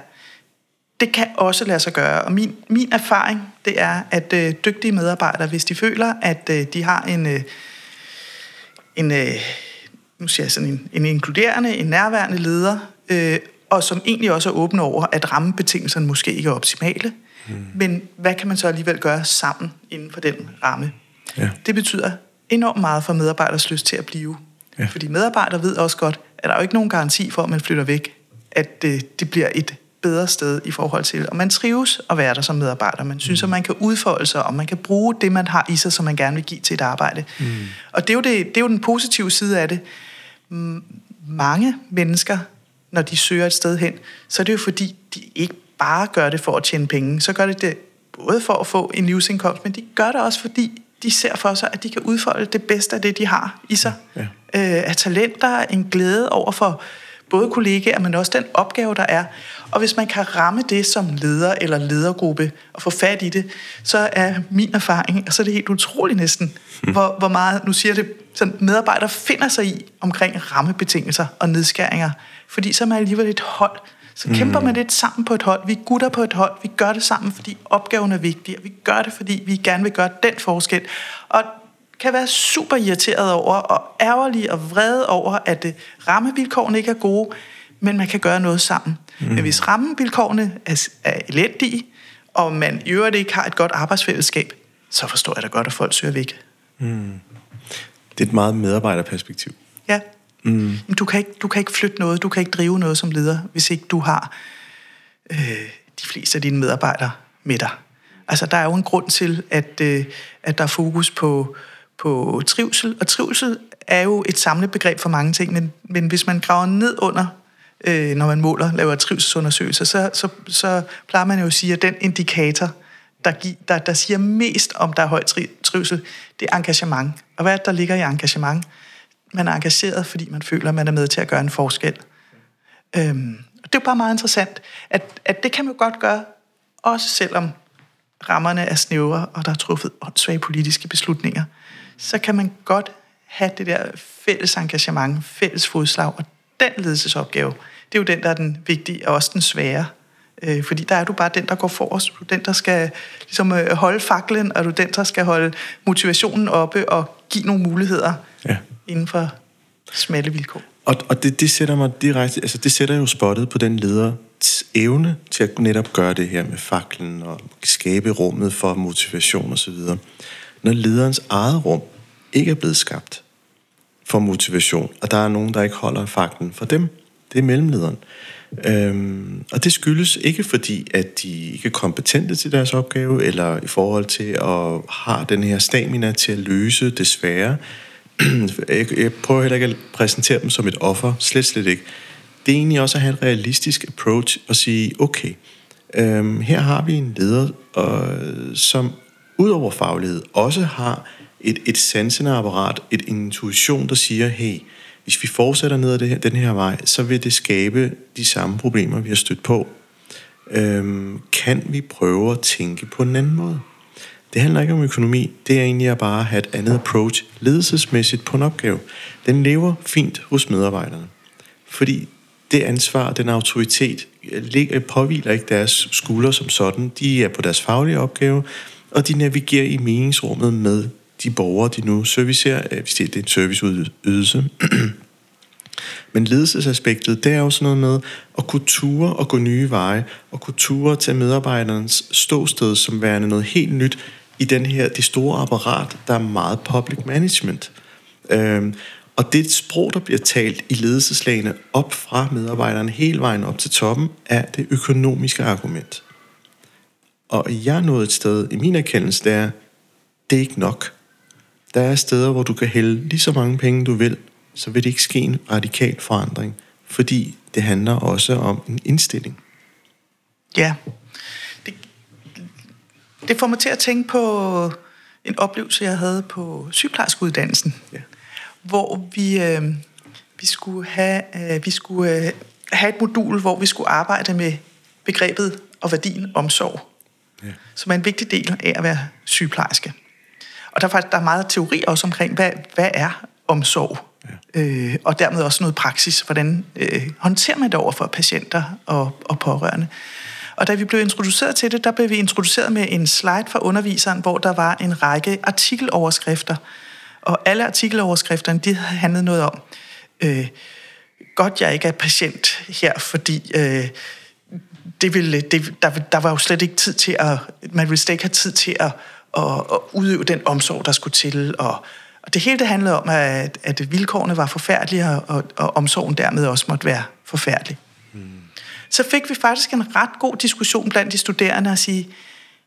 det kan også lade sig gøre. Og min, min erfaring, det er, at øh, dygtige medarbejdere, hvis de føler, at øh, de har en, øh, en øh, nu siger jeg sådan en, en inkluderende, en nærværende leder, øh, og som egentlig også er åben over, at rammebetingelserne måske ikke er optimale, mm. men hvad kan man så alligevel gøre sammen inden for den ramme? Ja. Det betyder enormt meget for medarbejders lyst til at blive. Ja. Fordi medarbejdere ved også godt, at der er jo ikke nogen garanti for, at man flytter væk, at øh, det bliver et bedre sted i forhold til, og man trives at være der som medarbejder. Man synes, mm. at man kan udfolde sig, og man kan bruge det, man har i sig, som man gerne vil give til et arbejde. Mm. Og det er, jo det, det er jo den positive side af det. Mange mennesker, når de søger et sted hen, så er det jo fordi, de ikke bare gør det for at tjene penge. Så gør det det både for at få en livsindkomst, men de gør det også, fordi de ser for sig, at de kan udfolde det bedste af det, de har i sig. Ja. Øh, af talenter, en glæde over for både kollegaer, men også den opgave, der er. Og hvis man kan ramme det som leder eller ledergruppe og få fat i det, så er min erfaring, og så er det helt utroligt næsten, hmm. hvor, hvor meget, nu siger det, sådan medarbejdere finder sig i omkring rammebetingelser og nedskæringer. Fordi så er man alligevel et hold. Så kæmper mm. man lidt sammen på et hold. Vi er gutter på et hold. Vi gør det sammen, fordi opgaven er vigtig. Og vi gør det, fordi vi gerne vil gøre den forskel. Og kan være super irriteret over, og ærgerlig og vred over, at det, rammevilkårene ikke er gode, men man kan gøre noget sammen. Mm. Men hvis rammevilkårene er, er elendige, og man i øvrigt ikke har et godt arbejdsfællesskab, så forstår jeg da godt, at folk søger væk. Mm. Det er et meget medarbejderperspektiv. Ja. Mm. Du kan, ikke, du kan ikke flytte noget, du kan ikke drive noget som leder, hvis ikke du har øh, de fleste af dine medarbejdere med dig. Altså, der er jo en grund til, at, øh, at der er fokus på, på trivsel, og trivsel er jo et samlet begreb for mange ting, men, men hvis man graver ned under, øh, når man måler, laver trivselsundersøgelser, så, så, så plejer man jo at sige, at den indikator, der, gi, der, der siger mest om, der er høj tri, trivsel, det er engagement. Og hvad er det, der ligger i engagement? Man er engageret, fordi man føler, at man er med til at gøre en forskel. Øhm, det er jo bare meget interessant, at, at det kan man godt gøre, også selvom rammerne er snævre, og der er truffet åndssvage politiske beslutninger så kan man godt have det der fælles engagement, fælles fodslag, og den ledelsesopgave, det er jo den, der er den vigtige, og også den svære. Øh, fordi der er du bare den, der går forrest. Du er den, der skal ligesom, øh, holde faklen, og du er den, der skal holde motivationen oppe og give nogle muligheder ja. inden for smalle vilkår. Og, og det, det sætter mig direkte, altså det sætter jo spottet på den leder evne til at netop gøre det her med faklen og skabe rummet for motivation osv. Når lederens eget rum ikke er blevet skabt for motivation, og der er nogen, der ikke holder fakten for dem, det er mellemlederen. Øhm, og det skyldes ikke fordi, at de ikke er kompetente til deres opgave, eller i forhold til at have den her stamina til at løse det svære. (clears throat) jeg, jeg prøver heller ikke at præsentere dem som et offer, slet slet ikke. Det er egentlig også at have en realistisk approach og sige, okay, øhm, her har vi en leder, og, som ud over faglighed også har et, et sansende apparat, et intuition, der siger, hey, hvis vi fortsætter ned ad det her, den her vej, så vil det skabe de samme problemer, vi har stødt på. Øhm, kan vi prøve at tænke på en anden måde? Det handler ikke om økonomi, det er egentlig at bare have et andet approach ledelsesmæssigt på en opgave. Den lever fint hos medarbejderne, fordi det ansvar, den autoritet, øh, påviler ikke deres skuldre som sådan. De er på deres faglige opgave, og de navigerer i meningsrummet med de borgere, de nu servicerer, øh, hvis det er en serviceydelse. (clears throat) Men ledelsesaspektet, det er jo sådan noget med at kunne ture og gå nye veje, og kunne ture til medarbejderens ståsted som værende noget helt nyt i den her, det store apparat, der er meget public management. Øhm, og det sprog, der bliver talt i ledelseslagene op fra medarbejderen hele vejen op til toppen, er det økonomiske argument. Og jeg er nået et sted i min erkendelse, det er, det er ikke nok. Der er steder, hvor du kan hælde lige så mange penge, du vil, så vil det ikke ske en radikal forandring, fordi det handler også om en indstilling. Ja. Det, det får mig til at tænke på en oplevelse, jeg havde på sygeplejerskeuddannelsen, ja. hvor vi, øh, vi skulle, have, øh, vi skulle øh, have et modul, hvor vi skulle arbejde med begrebet og værdien omsorg, ja. som er en vigtig del af at være sygeplejerske. Og der er faktisk der er meget teori også omkring, hvad, hvad er omsorg? Ja. Øh, og dermed også noget praksis. Hvordan øh, håndterer man det over for patienter og, og pårørende? Og da vi blev introduceret til det, der blev vi introduceret med en slide fra underviseren, hvor der var en række artikeloverskrifter. Og alle artikeloverskrifterne, de handlede noget om, øh, godt jeg ikke er patient her, fordi øh, det ville, det, der, der var jo slet ikke tid til at, man ville slet ikke have tid til at, og, og udøve den omsorg, der skulle til. Og, og det hele det handlede om, at, at vilkårene var forfærdelige, og, og omsorgen dermed også måtte være forfærdelig. Hmm. Så fik vi faktisk en ret god diskussion blandt de studerende at sige,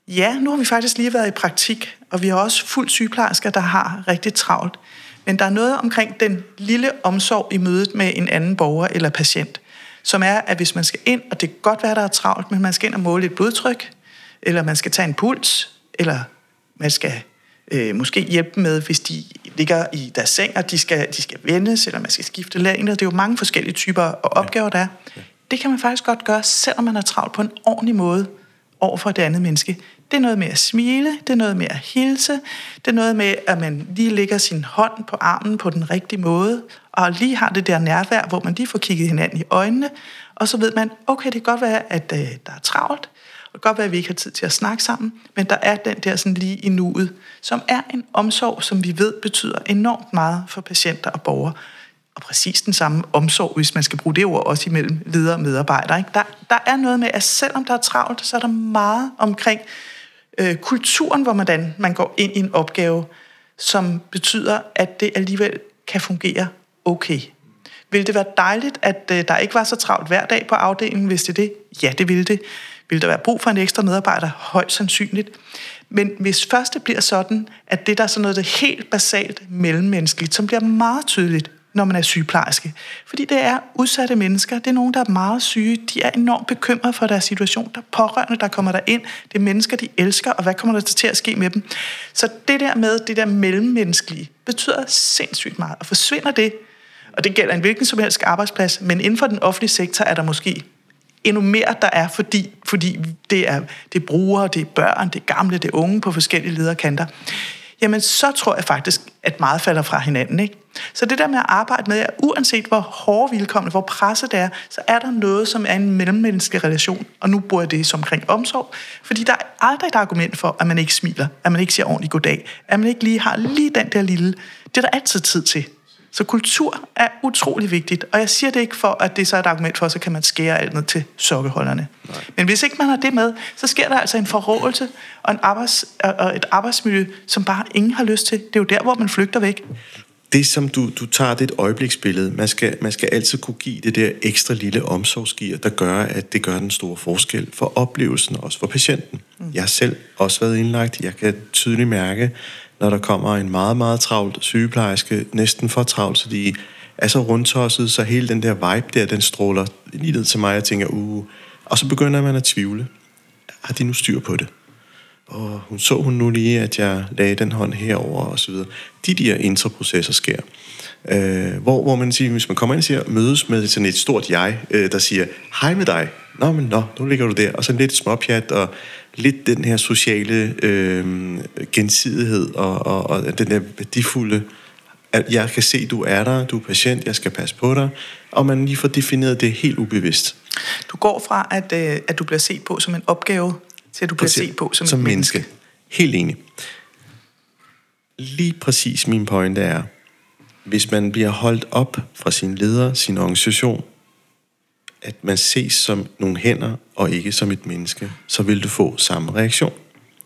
ja, nu har vi faktisk lige været i praktik, og vi har også fuldt sygeplejersker, der har rigtig travlt. Men der er noget omkring den lille omsorg i mødet med en anden borger eller patient, som er, at hvis man skal ind, og det kan godt være, der er travlt, men man skal ind og måle et blodtryk, eller man skal tage en puls, eller man skal øh, måske hjælpe med, hvis de ligger i deres seng, og de skal, de skal vendes, eller man skal skifte længder. Det er jo mange forskellige typer af opgaver, der er. Det kan man faktisk godt gøre, selvom man er travlt på en ordentlig måde over for det andet menneske. Det er noget med at smile, det er noget med at hilse, det er noget med, at man lige lægger sin hånd på armen på den rigtige måde, og lige har det der nærvær, hvor man lige får kigget hinanden i øjnene, og så ved man, okay, det kan godt være, at øh, der er travlt, det kan godt være, at vi ikke har tid til at snakke sammen, men der er den der sådan lige i nuet, som er en omsorg, som vi ved betyder enormt meget for patienter og borgere. Og præcis den samme omsorg, hvis man skal bruge det ord, også imellem ledere og medarbejdere. Ikke? Der, der er noget med, at selvom der er travlt, så er der meget omkring øh, kulturen, hvor man, man går ind i en opgave, som betyder, at det alligevel kan fungere okay. Vil det være dejligt, at øh, der ikke var så travlt hver dag på afdelingen, hvis det det? Ja, det ville det. Vil der være brug for en ekstra medarbejder? Højst sandsynligt. Men hvis først det bliver sådan, at det der er sådan noget det helt basalt mellemmenneskeligt, som bliver meget tydeligt, når man er sygeplejerske. Fordi det er udsatte mennesker, det er nogen, der er meget syge, de er enormt bekymrede for deres situation. Der er pårørende, der kommer der ind, det er mennesker, de elsker, og hvad kommer der til at ske med dem? Så det der med, det der mellemmenneskelige, betyder sindssygt meget. Og forsvinder det, og det gælder en hvilken som helst arbejdsplads, men inden for den offentlige sektor er der måske endnu mere der er, fordi, fordi det, er, det er brugere, det er børn, det er gamle, det er unge på forskellige lederkanter, jamen så tror jeg faktisk, at meget falder fra hinanden. Ikke? Så det der med at arbejde med, at uanset hvor hårde vilkommende, hvor presset det er, så er der noget, som er en mellemmenneskelig relation. Og nu bruger jeg det som omkring omsorg, fordi der er aldrig et argument for, at man ikke smiler, at man ikke siger ordentligt goddag, at man ikke lige har lige den der lille, det er der altid tid til. Så kultur er utrolig vigtigt, og jeg siger det ikke for, at det er så et argument for, så kan man skære alt ned til sokkeholderne. Nej. Men hvis ikke man har det med, så sker der altså en forrådelse og, en arbejds, og et arbejdsmiljø, som bare ingen har lyst til. Det er jo der, hvor man flygter væk det som du, du tager, det et øjebliksbillede. Man skal, man skal altid kunne give det der ekstra lille omsorgsgiver, der gør, at det gør den store forskel for oplevelsen, også for patienten. Mm. Jeg har selv også været indlagt. Jeg kan tydeligt mærke, når der kommer en meget, meget travlt sygeplejerske, næsten for travlt, så de er så rundtosset, så hele den der vibe der, den stråler lige ned til mig, og tænker, uh, og så begynder man at tvivle. Har de nu styr på det? og hun så hun nu lige, at jeg lagde den hånd herover og så videre. De der intraprocesser sker. Øh, hvor, hvor man siger, hvis man kommer ind og siger, mødes med sådan et stort jeg, øh, der siger, hej med dig, nå, men nå, nu ligger du der, og så lidt småpjat, og lidt den her sociale øh, gensidighed, og, og, og den der værdifulde, at jeg kan se, du er der, du er patient, jeg skal passe på dig, og man lige får defineret det helt ubevidst. Du går fra, at, øh, at du bliver set på som en opgave, til at du bliver set på som, som et menneske. menneske. Helt enig. Lige præcis min pointe er, hvis man bliver holdt op fra sin leder, sin organisation, at man ses som nogle hænder og ikke som et menneske, så vil du få samme reaktion.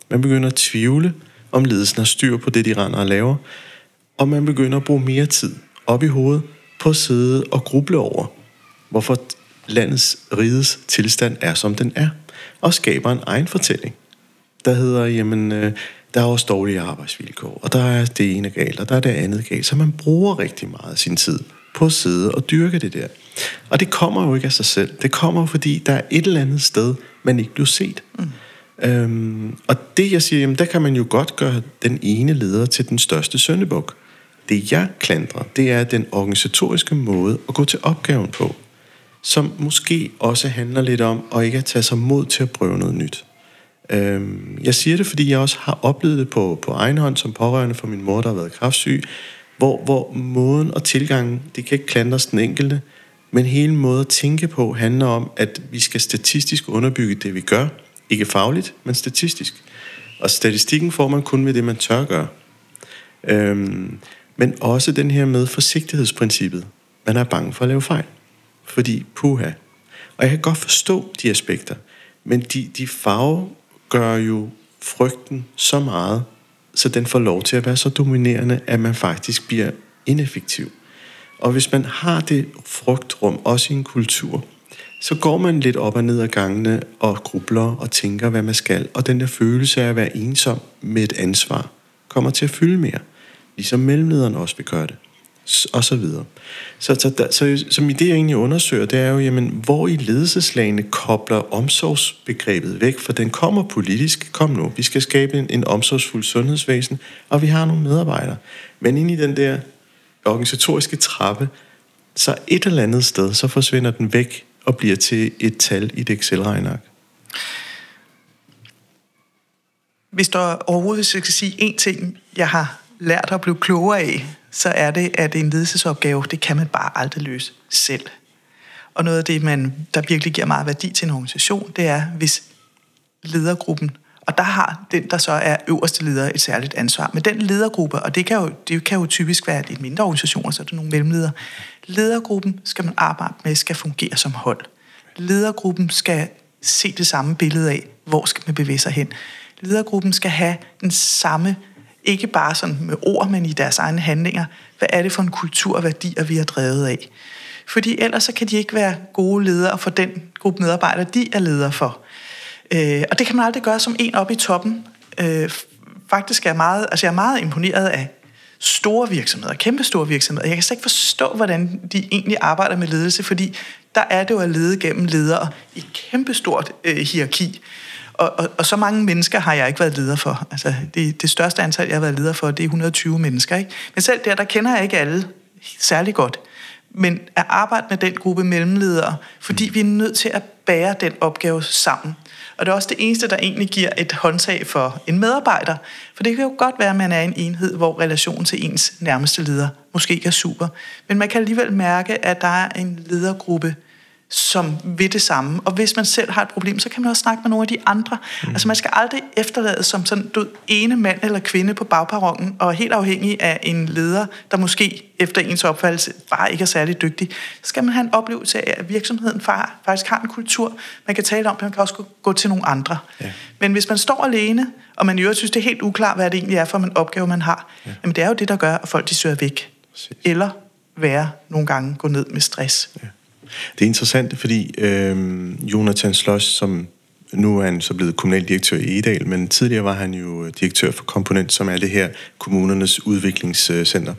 Man begynder at tvivle, om ledelsen har styr på det, de render og laver, og man begynder at bruge mere tid op i hovedet på at sidde og gruble over, hvorfor landets riges tilstand er, som den er og skaber en egen fortælling, der hedder, jamen, øh, der er også dårlige arbejdsvilkår, og der er det ene galt, og der er det andet galt. Så man bruger rigtig meget af sin tid på at sidde og dyrke det der. Og det kommer jo ikke af sig selv. Det kommer fordi der er et eller andet sted, man ikke bliver set. Mm. Øhm, og det jeg siger, jamen der kan man jo godt gøre den ene leder til den største søndebuk. Det jeg klandrer, det er den organisatoriske måde at gå til opgaven på som måske også handler lidt om at ikke at tage sig mod til at prøve noget nyt. Øhm, jeg siger det, fordi jeg også har oplevet det på, på egen hånd som pårørende for min mor, der har været kraftsyg, hvor, hvor måden og tilgangen, det kan ikke klandres den enkelte, men hele måden at tænke på handler om, at vi skal statistisk underbygge det, vi gør. Ikke fagligt, men statistisk. Og statistikken får man kun ved det, man tør gøre. Øhm, men også den her med forsigtighedsprincippet. Man er bange for at lave fejl fordi puha. Og jeg kan godt forstå de aspekter, men de, de farve gør jo frygten så meget, så den får lov til at være så dominerende, at man faktisk bliver ineffektiv. Og hvis man har det frugtrum, også i en kultur, så går man lidt op og ned ad gangene og grubler og tænker, hvad man skal. Og den der følelse af at være ensom med et ansvar, kommer til at fylde mere. Ligesom mellemlederen også vil gøre det og så videre. Så, så, der, så, så det, jeg egentlig undersøger, det er jo, jamen, hvor i ledelseslagene kobler omsorgsbegrebet væk, for den kommer politisk. Kom nu, vi skal skabe en, en omsorgsfuld sundhedsvæsen, og vi har nogle medarbejdere. Men ind i den der organisatoriske trappe, så et eller andet sted, så forsvinder den væk og bliver til et tal i et Excel-regneark. Hvis der overhovedet skal sige én ting, jeg har lært at blive klogere af, så er det, at en ledelsesopgave, det kan man bare aldrig løse selv. Og noget af det, man, der virkelig giver meget værdi til en organisation, det er, hvis ledergruppen, og der har den, der så er øverste leder, et særligt ansvar. Men den ledergruppe, og det kan jo, det kan jo typisk være lidt mindre organisationer, så er der nogle mellemledere. Ledergruppen skal man arbejde med, skal fungere som hold. Ledergruppen skal se det samme billede af, hvor skal man bevæge sig hen. Ledergruppen skal have den samme ikke bare sådan med ord, men i deres egne handlinger. Hvad er det for en kultur og værdier, vi har drevet af? Fordi ellers så kan de ikke være gode ledere for den gruppe medarbejdere, de er ledere for. Øh, og det kan man aldrig gøre som en op i toppen. Øh, faktisk er jeg meget, altså jeg er meget imponeret af store virksomheder, kæmpe store virksomheder. Jeg kan slet ikke forstå, hvordan de egentlig arbejder med ledelse, fordi der er det jo at lede gennem ledere i kæmpestort øh, hierarki. Og, og, og så mange mennesker har jeg ikke været leder for. Altså, det, det største antal, jeg har været leder for, det er 120 mennesker. Ikke? Men selv der, der kender jeg ikke alle særlig godt. Men at arbejde med den gruppe mellemledere, fordi vi er nødt til at bære den opgave sammen. Og det er også det eneste, der egentlig giver et håndtag for en medarbejder. For det kan jo godt være, at man er en enhed, hvor relationen til ens nærmeste leder måske ikke er super. Men man kan alligevel mærke, at der er en ledergruppe som vil det samme. Og hvis man selv har et problem, så kan man også snakke med nogle af de andre. Mm. Altså man skal aldrig efterlade som sådan du ene mand eller kvinde på bagperronen, og helt afhængig af en leder, der måske efter ens opfattelse bare ikke er særlig dygtig. Så skal man have en oplevelse af, at virksomheden faktisk har en kultur, man kan tale om, man kan også gå til nogle andre. Ja. Men hvis man står alene, og man i øvrigt synes, det er helt uklart, hvad det egentlig er for en opgave, man har, ja. jamen det er jo det, der gør, at folk de søger væk. Præcis. Eller være nogle gange gå ned med stress. Ja. Det er interessant, fordi øh, Jonathan Sloss, som nu er han så blevet kommunaldirektør i Edal, men tidligere var han jo direktør for Komponent, som er det her kommunernes udviklingscenter.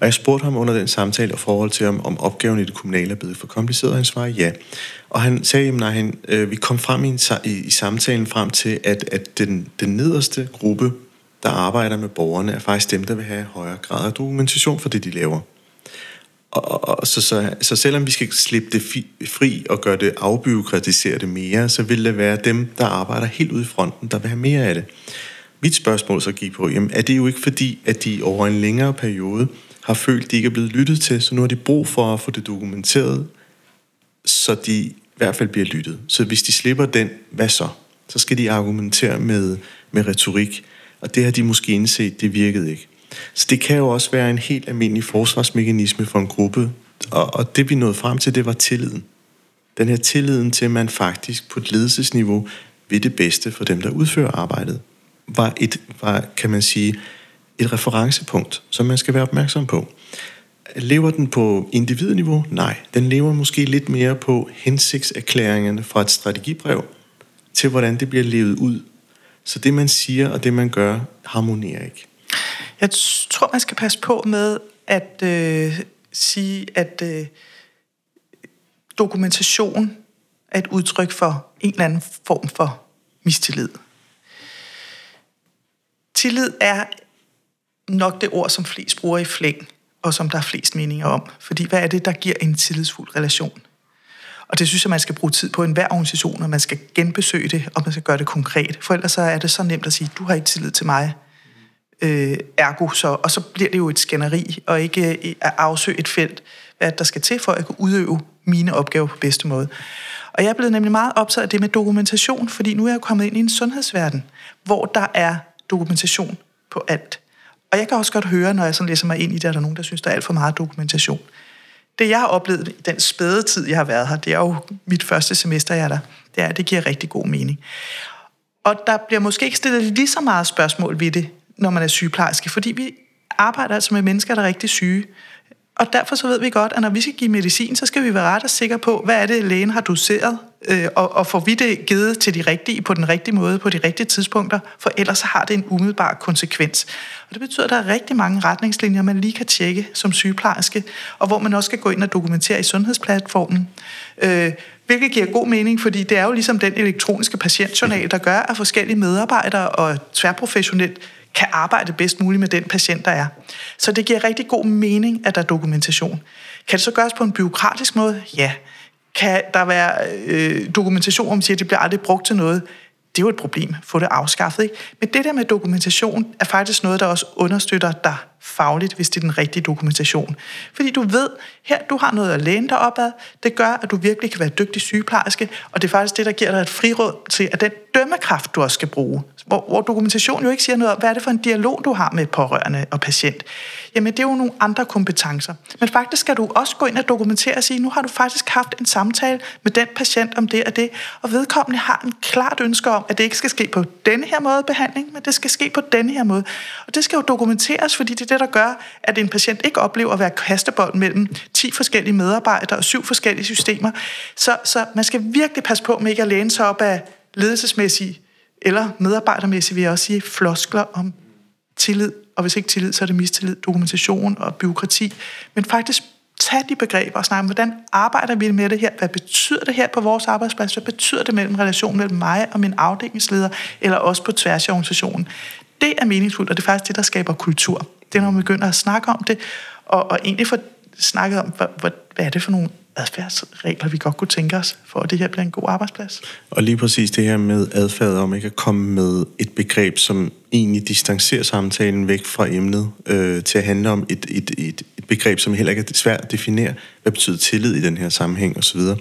Og jeg spurgte ham under den samtale og forhold til, om, om opgaven i det kommunale er blevet for kompliceret, og han svarede ja. Og han sagde, at han, øh, vi kom frem i, en, i, i samtalen frem til, at, at den, den nederste gruppe, der arbejder med borgerne, er faktisk dem, der vil have højere grad af dokumentation for det, de laver. Og, og så, så, så selvom vi skal slippe det fri og gøre det afbyråkratisere det mere, så vil det være dem, der arbejder helt ude i fronten, der vil have mere af det. Mit spørgsmål så gik på, jamen er det jo ikke fordi, at de over en længere periode har følt, at de ikke er blevet lyttet til, så nu har de brug for at få det dokumenteret, så de i hvert fald bliver lyttet. Så hvis de slipper den, hvad så? Så skal de argumentere med, med retorik, og det har de måske indset, det virkede ikke. Så det kan jo også være en helt almindelig forsvarsmekanisme for en gruppe, og, og det vi nåede frem til, det var tilliden. Den her tilliden til, at man faktisk på et ledelsesniveau vil det bedste for dem, der udfører arbejdet, var, et, var kan man sige, et referencepunkt, som man skal være opmærksom på. Lever den på individniveau? Nej, den lever måske lidt mere på hensigtserklæringerne fra et strategibrev til, hvordan det bliver levet ud. Så det, man siger og det, man gør, harmonerer ikke. Jeg tror, man skal passe på med at øh, sige, at øh, dokumentation er et udtryk for en eller anden form for mistillid. Tillid er nok det ord, som flest bruger i flæng, og som der er flest meninger om. Fordi hvad er det, der giver en tillidsfuld relation? Og det synes jeg, man skal bruge tid på en hver organisation, og man skal genbesøge det, og man skal gøre det konkret. For ellers så er det så nemt at sige, du har ikke tillid til mig, øh, ergo så, og så bliver det jo et skænderi, og ikke øh, at afsøge et felt, hvad der skal til for at kunne udøve mine opgaver på bedste måde. Og jeg er blevet nemlig meget optaget af det med dokumentation, fordi nu er jeg kommet ind i en sundhedsverden, hvor der er dokumentation på alt. Og jeg kan også godt høre, når jeg sådan læser mig ind i det, at der er nogen, der synes, der er alt for meget dokumentation. Det, jeg har oplevet i den spæde tid, jeg har været her, det er jo mit første semester, jeg er der, det er, at det giver rigtig god mening. Og der bliver måske ikke stillet lige så meget spørgsmål ved det, når man er sygeplejerske, fordi vi arbejder altså med mennesker, der er rigtig syge. Og derfor så ved vi godt, at når vi skal give medicin, så skal vi være ret og sikre på, hvad er det, lægen har doseret, øh, og, og får vi det givet til de rigtige, på den rigtige måde, på de rigtige tidspunkter, for ellers så har det en umiddelbar konsekvens. Og det betyder, at der er rigtig mange retningslinjer, man lige kan tjekke som sygeplejerske, og hvor man også skal gå ind og dokumentere i sundhedsplatformen. Øh, hvilket giver god mening, fordi det er jo ligesom den elektroniske patientjournal, der gør, at forskellige medarbejdere og tværprofessionelt kan arbejde bedst muligt med den patient, der er. Så det giver rigtig god mening, at der er dokumentation. Kan det så gøres på en byråkratisk måde? Ja. Kan der være øh, dokumentation, om siger, at det bliver aldrig brugt til noget? Det er jo et problem, få det afskaffet. Ikke? Men det der med dokumentation er faktisk noget, der også understøtter dig fagligt, hvis det er den rigtige dokumentation. Fordi du ved, her du har noget at læne dig opad, det gør, at du virkelig kan være dygtig sygeplejerske, og det er faktisk det, der giver dig et friråd til, at den dømmekraft, du også skal bruge, hvor, hvor dokumentation jo ikke siger noget om, hvad er det for en dialog, du har med pårørende og patient. Jamen, det er jo nogle andre kompetencer. Men faktisk skal du også gå ind og dokumentere og sige, nu har du faktisk haft en samtale med den patient om det og det, og vedkommende har en klart ønske om, at det ikke skal ske på denne her måde behandling, men det skal ske på denne her måde. Og det skal jo dokumenteres, fordi det er det, der gør, at en patient ikke oplever at være kastebold mellem 10 forskellige medarbejdere og syv forskellige systemer. Så, så man skal virkelig passe på med ikke at læne sig op af ledelsesmæssige eller medarbejdermæssigt vil jeg også sige floskler om tillid, og hvis ikke tillid, så er det mistillid, dokumentation og byråkrati. Men faktisk tage de begreber og snakke om, hvordan arbejder vi med det her? Hvad betyder det her på vores arbejdsplads? Hvad betyder det mellem relation mellem mig og min afdelingsleder, eller også på tværs af organisationen? Det er meningsfuldt, og det er faktisk det, der skaber kultur. Det er, når man begynder at snakke om det, og, og egentlig få snakket om, hvad, hvad er det for nogle adfærdsregler, vi godt kunne tænke os, for at det her bliver en god arbejdsplads. Og lige præcis det her med adfærd, om ikke at komme med et begreb, som egentlig distancerer samtalen væk fra emnet, øh, til at handle om et, et, et, et begreb, som heller ikke er svært at definere. Hvad betyder tillid i den her sammenhæng osv.? Øh,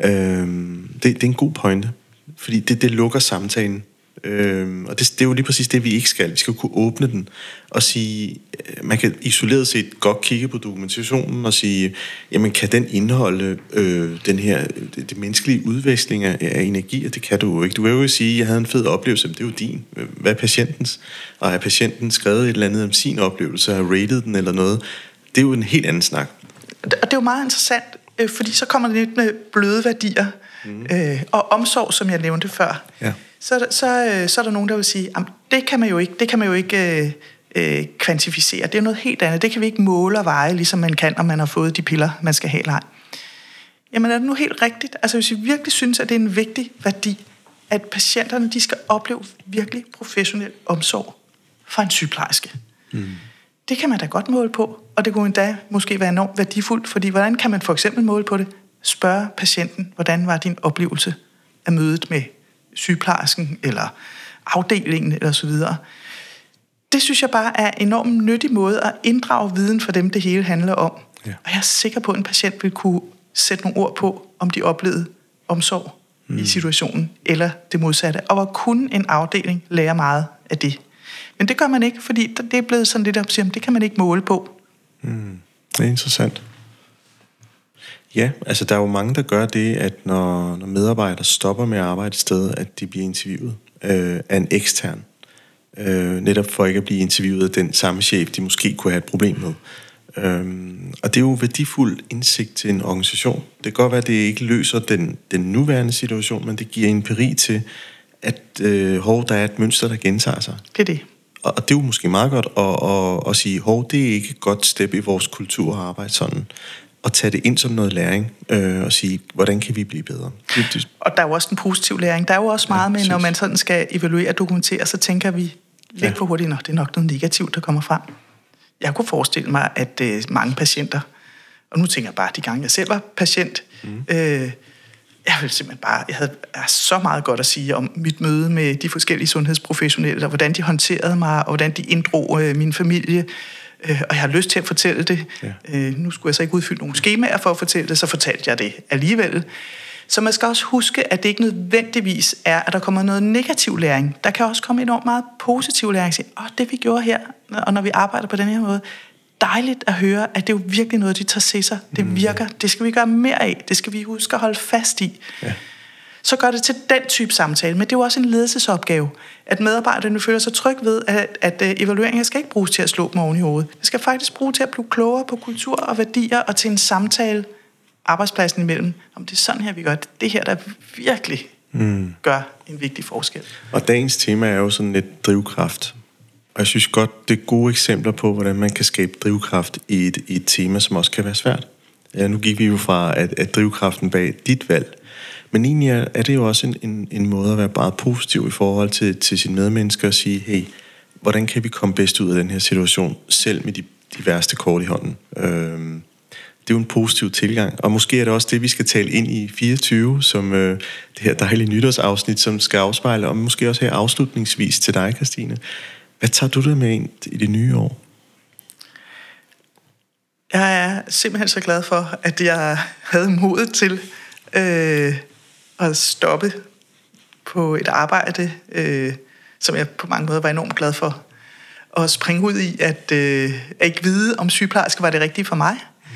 det, det er en god pointe, fordi det, det lukker samtalen. Øhm, og det, det er jo lige præcis det, vi ikke skal. Vi skal kunne åbne den og sige, øh, man kan isoleret set godt kigge på dokumentationen og sige, jamen kan den indeholde øh, den her, det, det menneskelige udveksling af, af energi, og det kan du jo ikke. Du kan jo sige, jeg havde en fed oplevelse, men det er jo din. Hvad er patientens? Og har patienten skrevet et eller andet om sin oplevelse, har rated den eller noget? Det er jo en helt anden snak. Og det er jo meget interessant, øh, fordi så kommer det lidt med bløde værdier mm. øh, og omsorg, som jeg nævnte før. Ja så, så, øh, så er der nogen, der vil sige, at det kan man jo ikke, det kan man jo ikke øh, øh, kvantificere. Det er noget helt andet. Det kan vi ikke måle og veje, ligesom man kan, om man har fået de piller, man skal have eller ej. Jamen er det nu helt rigtigt? Altså hvis vi virkelig synes, at det er en vigtig værdi, at patienterne de skal opleve virkelig professionel omsorg fra en sygeplejerske. Mm. Det kan man da godt måle på, og det kunne endda måske være enormt værdifuldt, fordi hvordan kan man for eksempel måle på det? Spørge patienten, hvordan var din oplevelse af mødet med sygeplejersken eller afdelingen eller så videre. Det synes jeg bare er en enormt nyttig måde at inddrage viden for dem, det hele handler om. Ja. Og jeg er sikker på, at en patient vil kunne sætte nogle ord på, om de oplevede omsorg mm. i situationen, eller det modsatte. Og hvor kun en afdeling lærer meget af det. Men det gør man ikke, fordi det er blevet sådan lidt op det kan man ikke måle på. Mm. Det er interessant. Ja, altså der er jo mange, der gør det, at når, når medarbejdere stopper med at arbejde et sted, at de bliver interviewet øh, af en ekstern. Øh, netop for ikke at blive interviewet af den samme chef, de måske kunne have et problem med. Øhm, og det er jo værdifuld indsigt til en organisation. Det kan godt være, at det ikke løser den, den nuværende situation, men det giver empiri til, at øh, hov, der er et mønster, der gentager sig. Det er det. Og, og det er jo måske meget godt at, at, at sige, hov, det er ikke et godt step i vores kultur at arbejde sådan at tage det ind som noget læring øh, og sige, hvordan kan vi blive bedre? Og der er jo også en positiv læring. Der er jo også meget ja, med, når man sådan skal evaluere og dokumentere, så tænker vi lidt ja. for hurtigt, at det er nok noget negativt, der kommer frem. Jeg kunne forestille mig, at øh, mange patienter, og nu tænker jeg bare de gange, jeg selv var patient, mm. øh, jeg vil simpelthen bare, jeg havde jeg så meget godt at sige om mit møde med de forskellige sundhedsprofessionelle, og hvordan de håndterede mig, og hvordan de inddrog øh, min familie, øh, og jeg har lyst til at fortælle det. Ja. Øh, nu skulle jeg så ikke udfylde nogle skemaer for at fortælle det, så fortalte jeg det alligevel. Så man skal også huske, at det ikke nødvendigvis er, at der kommer noget negativ læring. Der kan også komme enormt meget positiv læring. Sige, åh, det vi gjorde her, og når vi arbejder på den her måde, dejligt at høre, at det er jo virkelig noget, de tager til sig. Det mm. virker. Det skal vi gøre mere af. Det skal vi huske at holde fast i. Ja så gør det til den type samtale. Men det er jo også en ledelsesopgave, at medarbejderne føler sig tryg ved, at, at øh, evalueringen skal ikke bruges til at slå dem oven i hovedet. Det skal faktisk bruges til at blive klogere på kultur og værdier og til en samtale arbejdspladsen imellem. Om det er sådan her, vi gør det. Det her, der virkelig mm. gør en vigtig forskel. Og dagens tema er jo sådan lidt drivkraft. Og jeg synes godt, det er gode eksempler på, hvordan man kan skabe drivkraft i et, i et tema, som også kan være svært. Ja, nu gik vi jo fra, at, at drivkraften bag dit valg men egentlig er, er det jo også en, en, en måde at være meget positiv i forhold til, til sine medmennesker og sige, hey, hvordan kan vi komme bedst ud af den her situation, selv med de, de værste kort i hånden? Øhm, det er jo en positiv tilgang, og måske er det også det, vi skal tale ind i 24, som øh, det her dejlige nytårsafsnit, som skal afspejle, og måske også her afslutningsvis til dig, Christine. Hvad tager du der med ind i det nye år? Jeg er simpelthen så glad for, at jeg havde modet til øh, at stoppe på et arbejde, øh, som jeg på mange måder var enormt glad for. Og springe ud i at, øh, at ikke vide, om sygeplejerske var det rigtige for mig. Mm.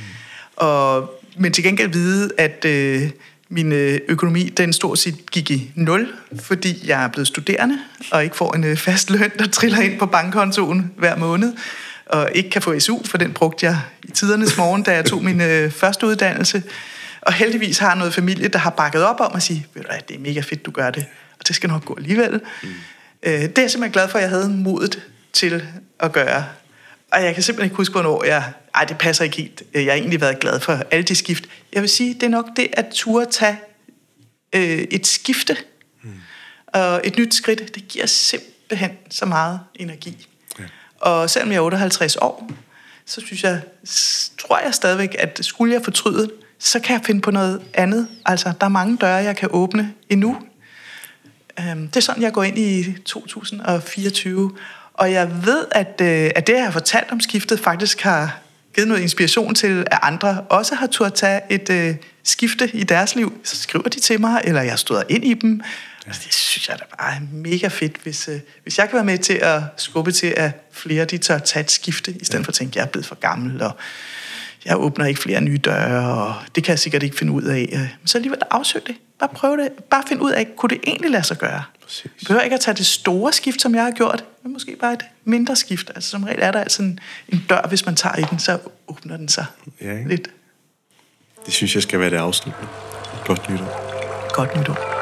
Og, men til gengæld vide, at øh, min øh, økonomi, den stort set gik i nul, fordi jeg er blevet studerende, og ikke får en øh, fast løn, der triller ind på bankkontoen hver måned, og ikke kan få SU, for den brugte jeg i tidernes morgen, da jeg tog min øh, første uddannelse. Og heldigvis har noget familie, der har bakket op om at sige, ved du hvad, det er mega fedt, du gør det, og det skal nok gå alligevel. Mm. Øh, det er jeg simpelthen glad for, at jeg havde modet til at gøre. Og jeg kan simpelthen ikke huske, hvornår jeg... Ej, det passer ikke helt. Jeg har egentlig været glad for alle de skift. Jeg vil sige, det er nok det at turde tage øh, et skifte mm. og et nyt skridt. Det giver simpelthen så meget energi. Ja. Og selvom jeg er 58 år, så synes jeg, tror jeg stadigvæk, at skulle jeg fortryde, så kan jeg finde på noget andet. Altså, der er mange døre, jeg kan åbne endnu. Øhm, det er sådan, jeg går ind i 2024. Og jeg ved, at, øh, at det, jeg har fortalt om skiftet, faktisk har givet noget inspiration til, at andre også har turde tage et øh, skifte i deres liv. Så skriver de til mig, eller jeg stod ind i dem. Ja. Altså, det synes jeg da bare er mega fedt, hvis, øh, hvis jeg kan være med til at skubbe til, at flere de tør tage et skifte, i stedet ja. for at tænke, at jeg er blevet for gammel, og jeg åbner ikke flere nye døre, og det kan jeg sikkert ikke finde ud af. Men så alligevel afsøg det. Bare prøv det. Bare find ud af, kunne det egentlig lade sig gøre? Præcis. Du behøver ikke at tage det store skift, som jeg har gjort, men måske bare et mindre skift. Altså som regel er der altså en, en dør, hvis man tager i den, så åbner den sig ja, lidt. Det synes jeg skal være det afsluttende. Godt nytår. Godt nytår.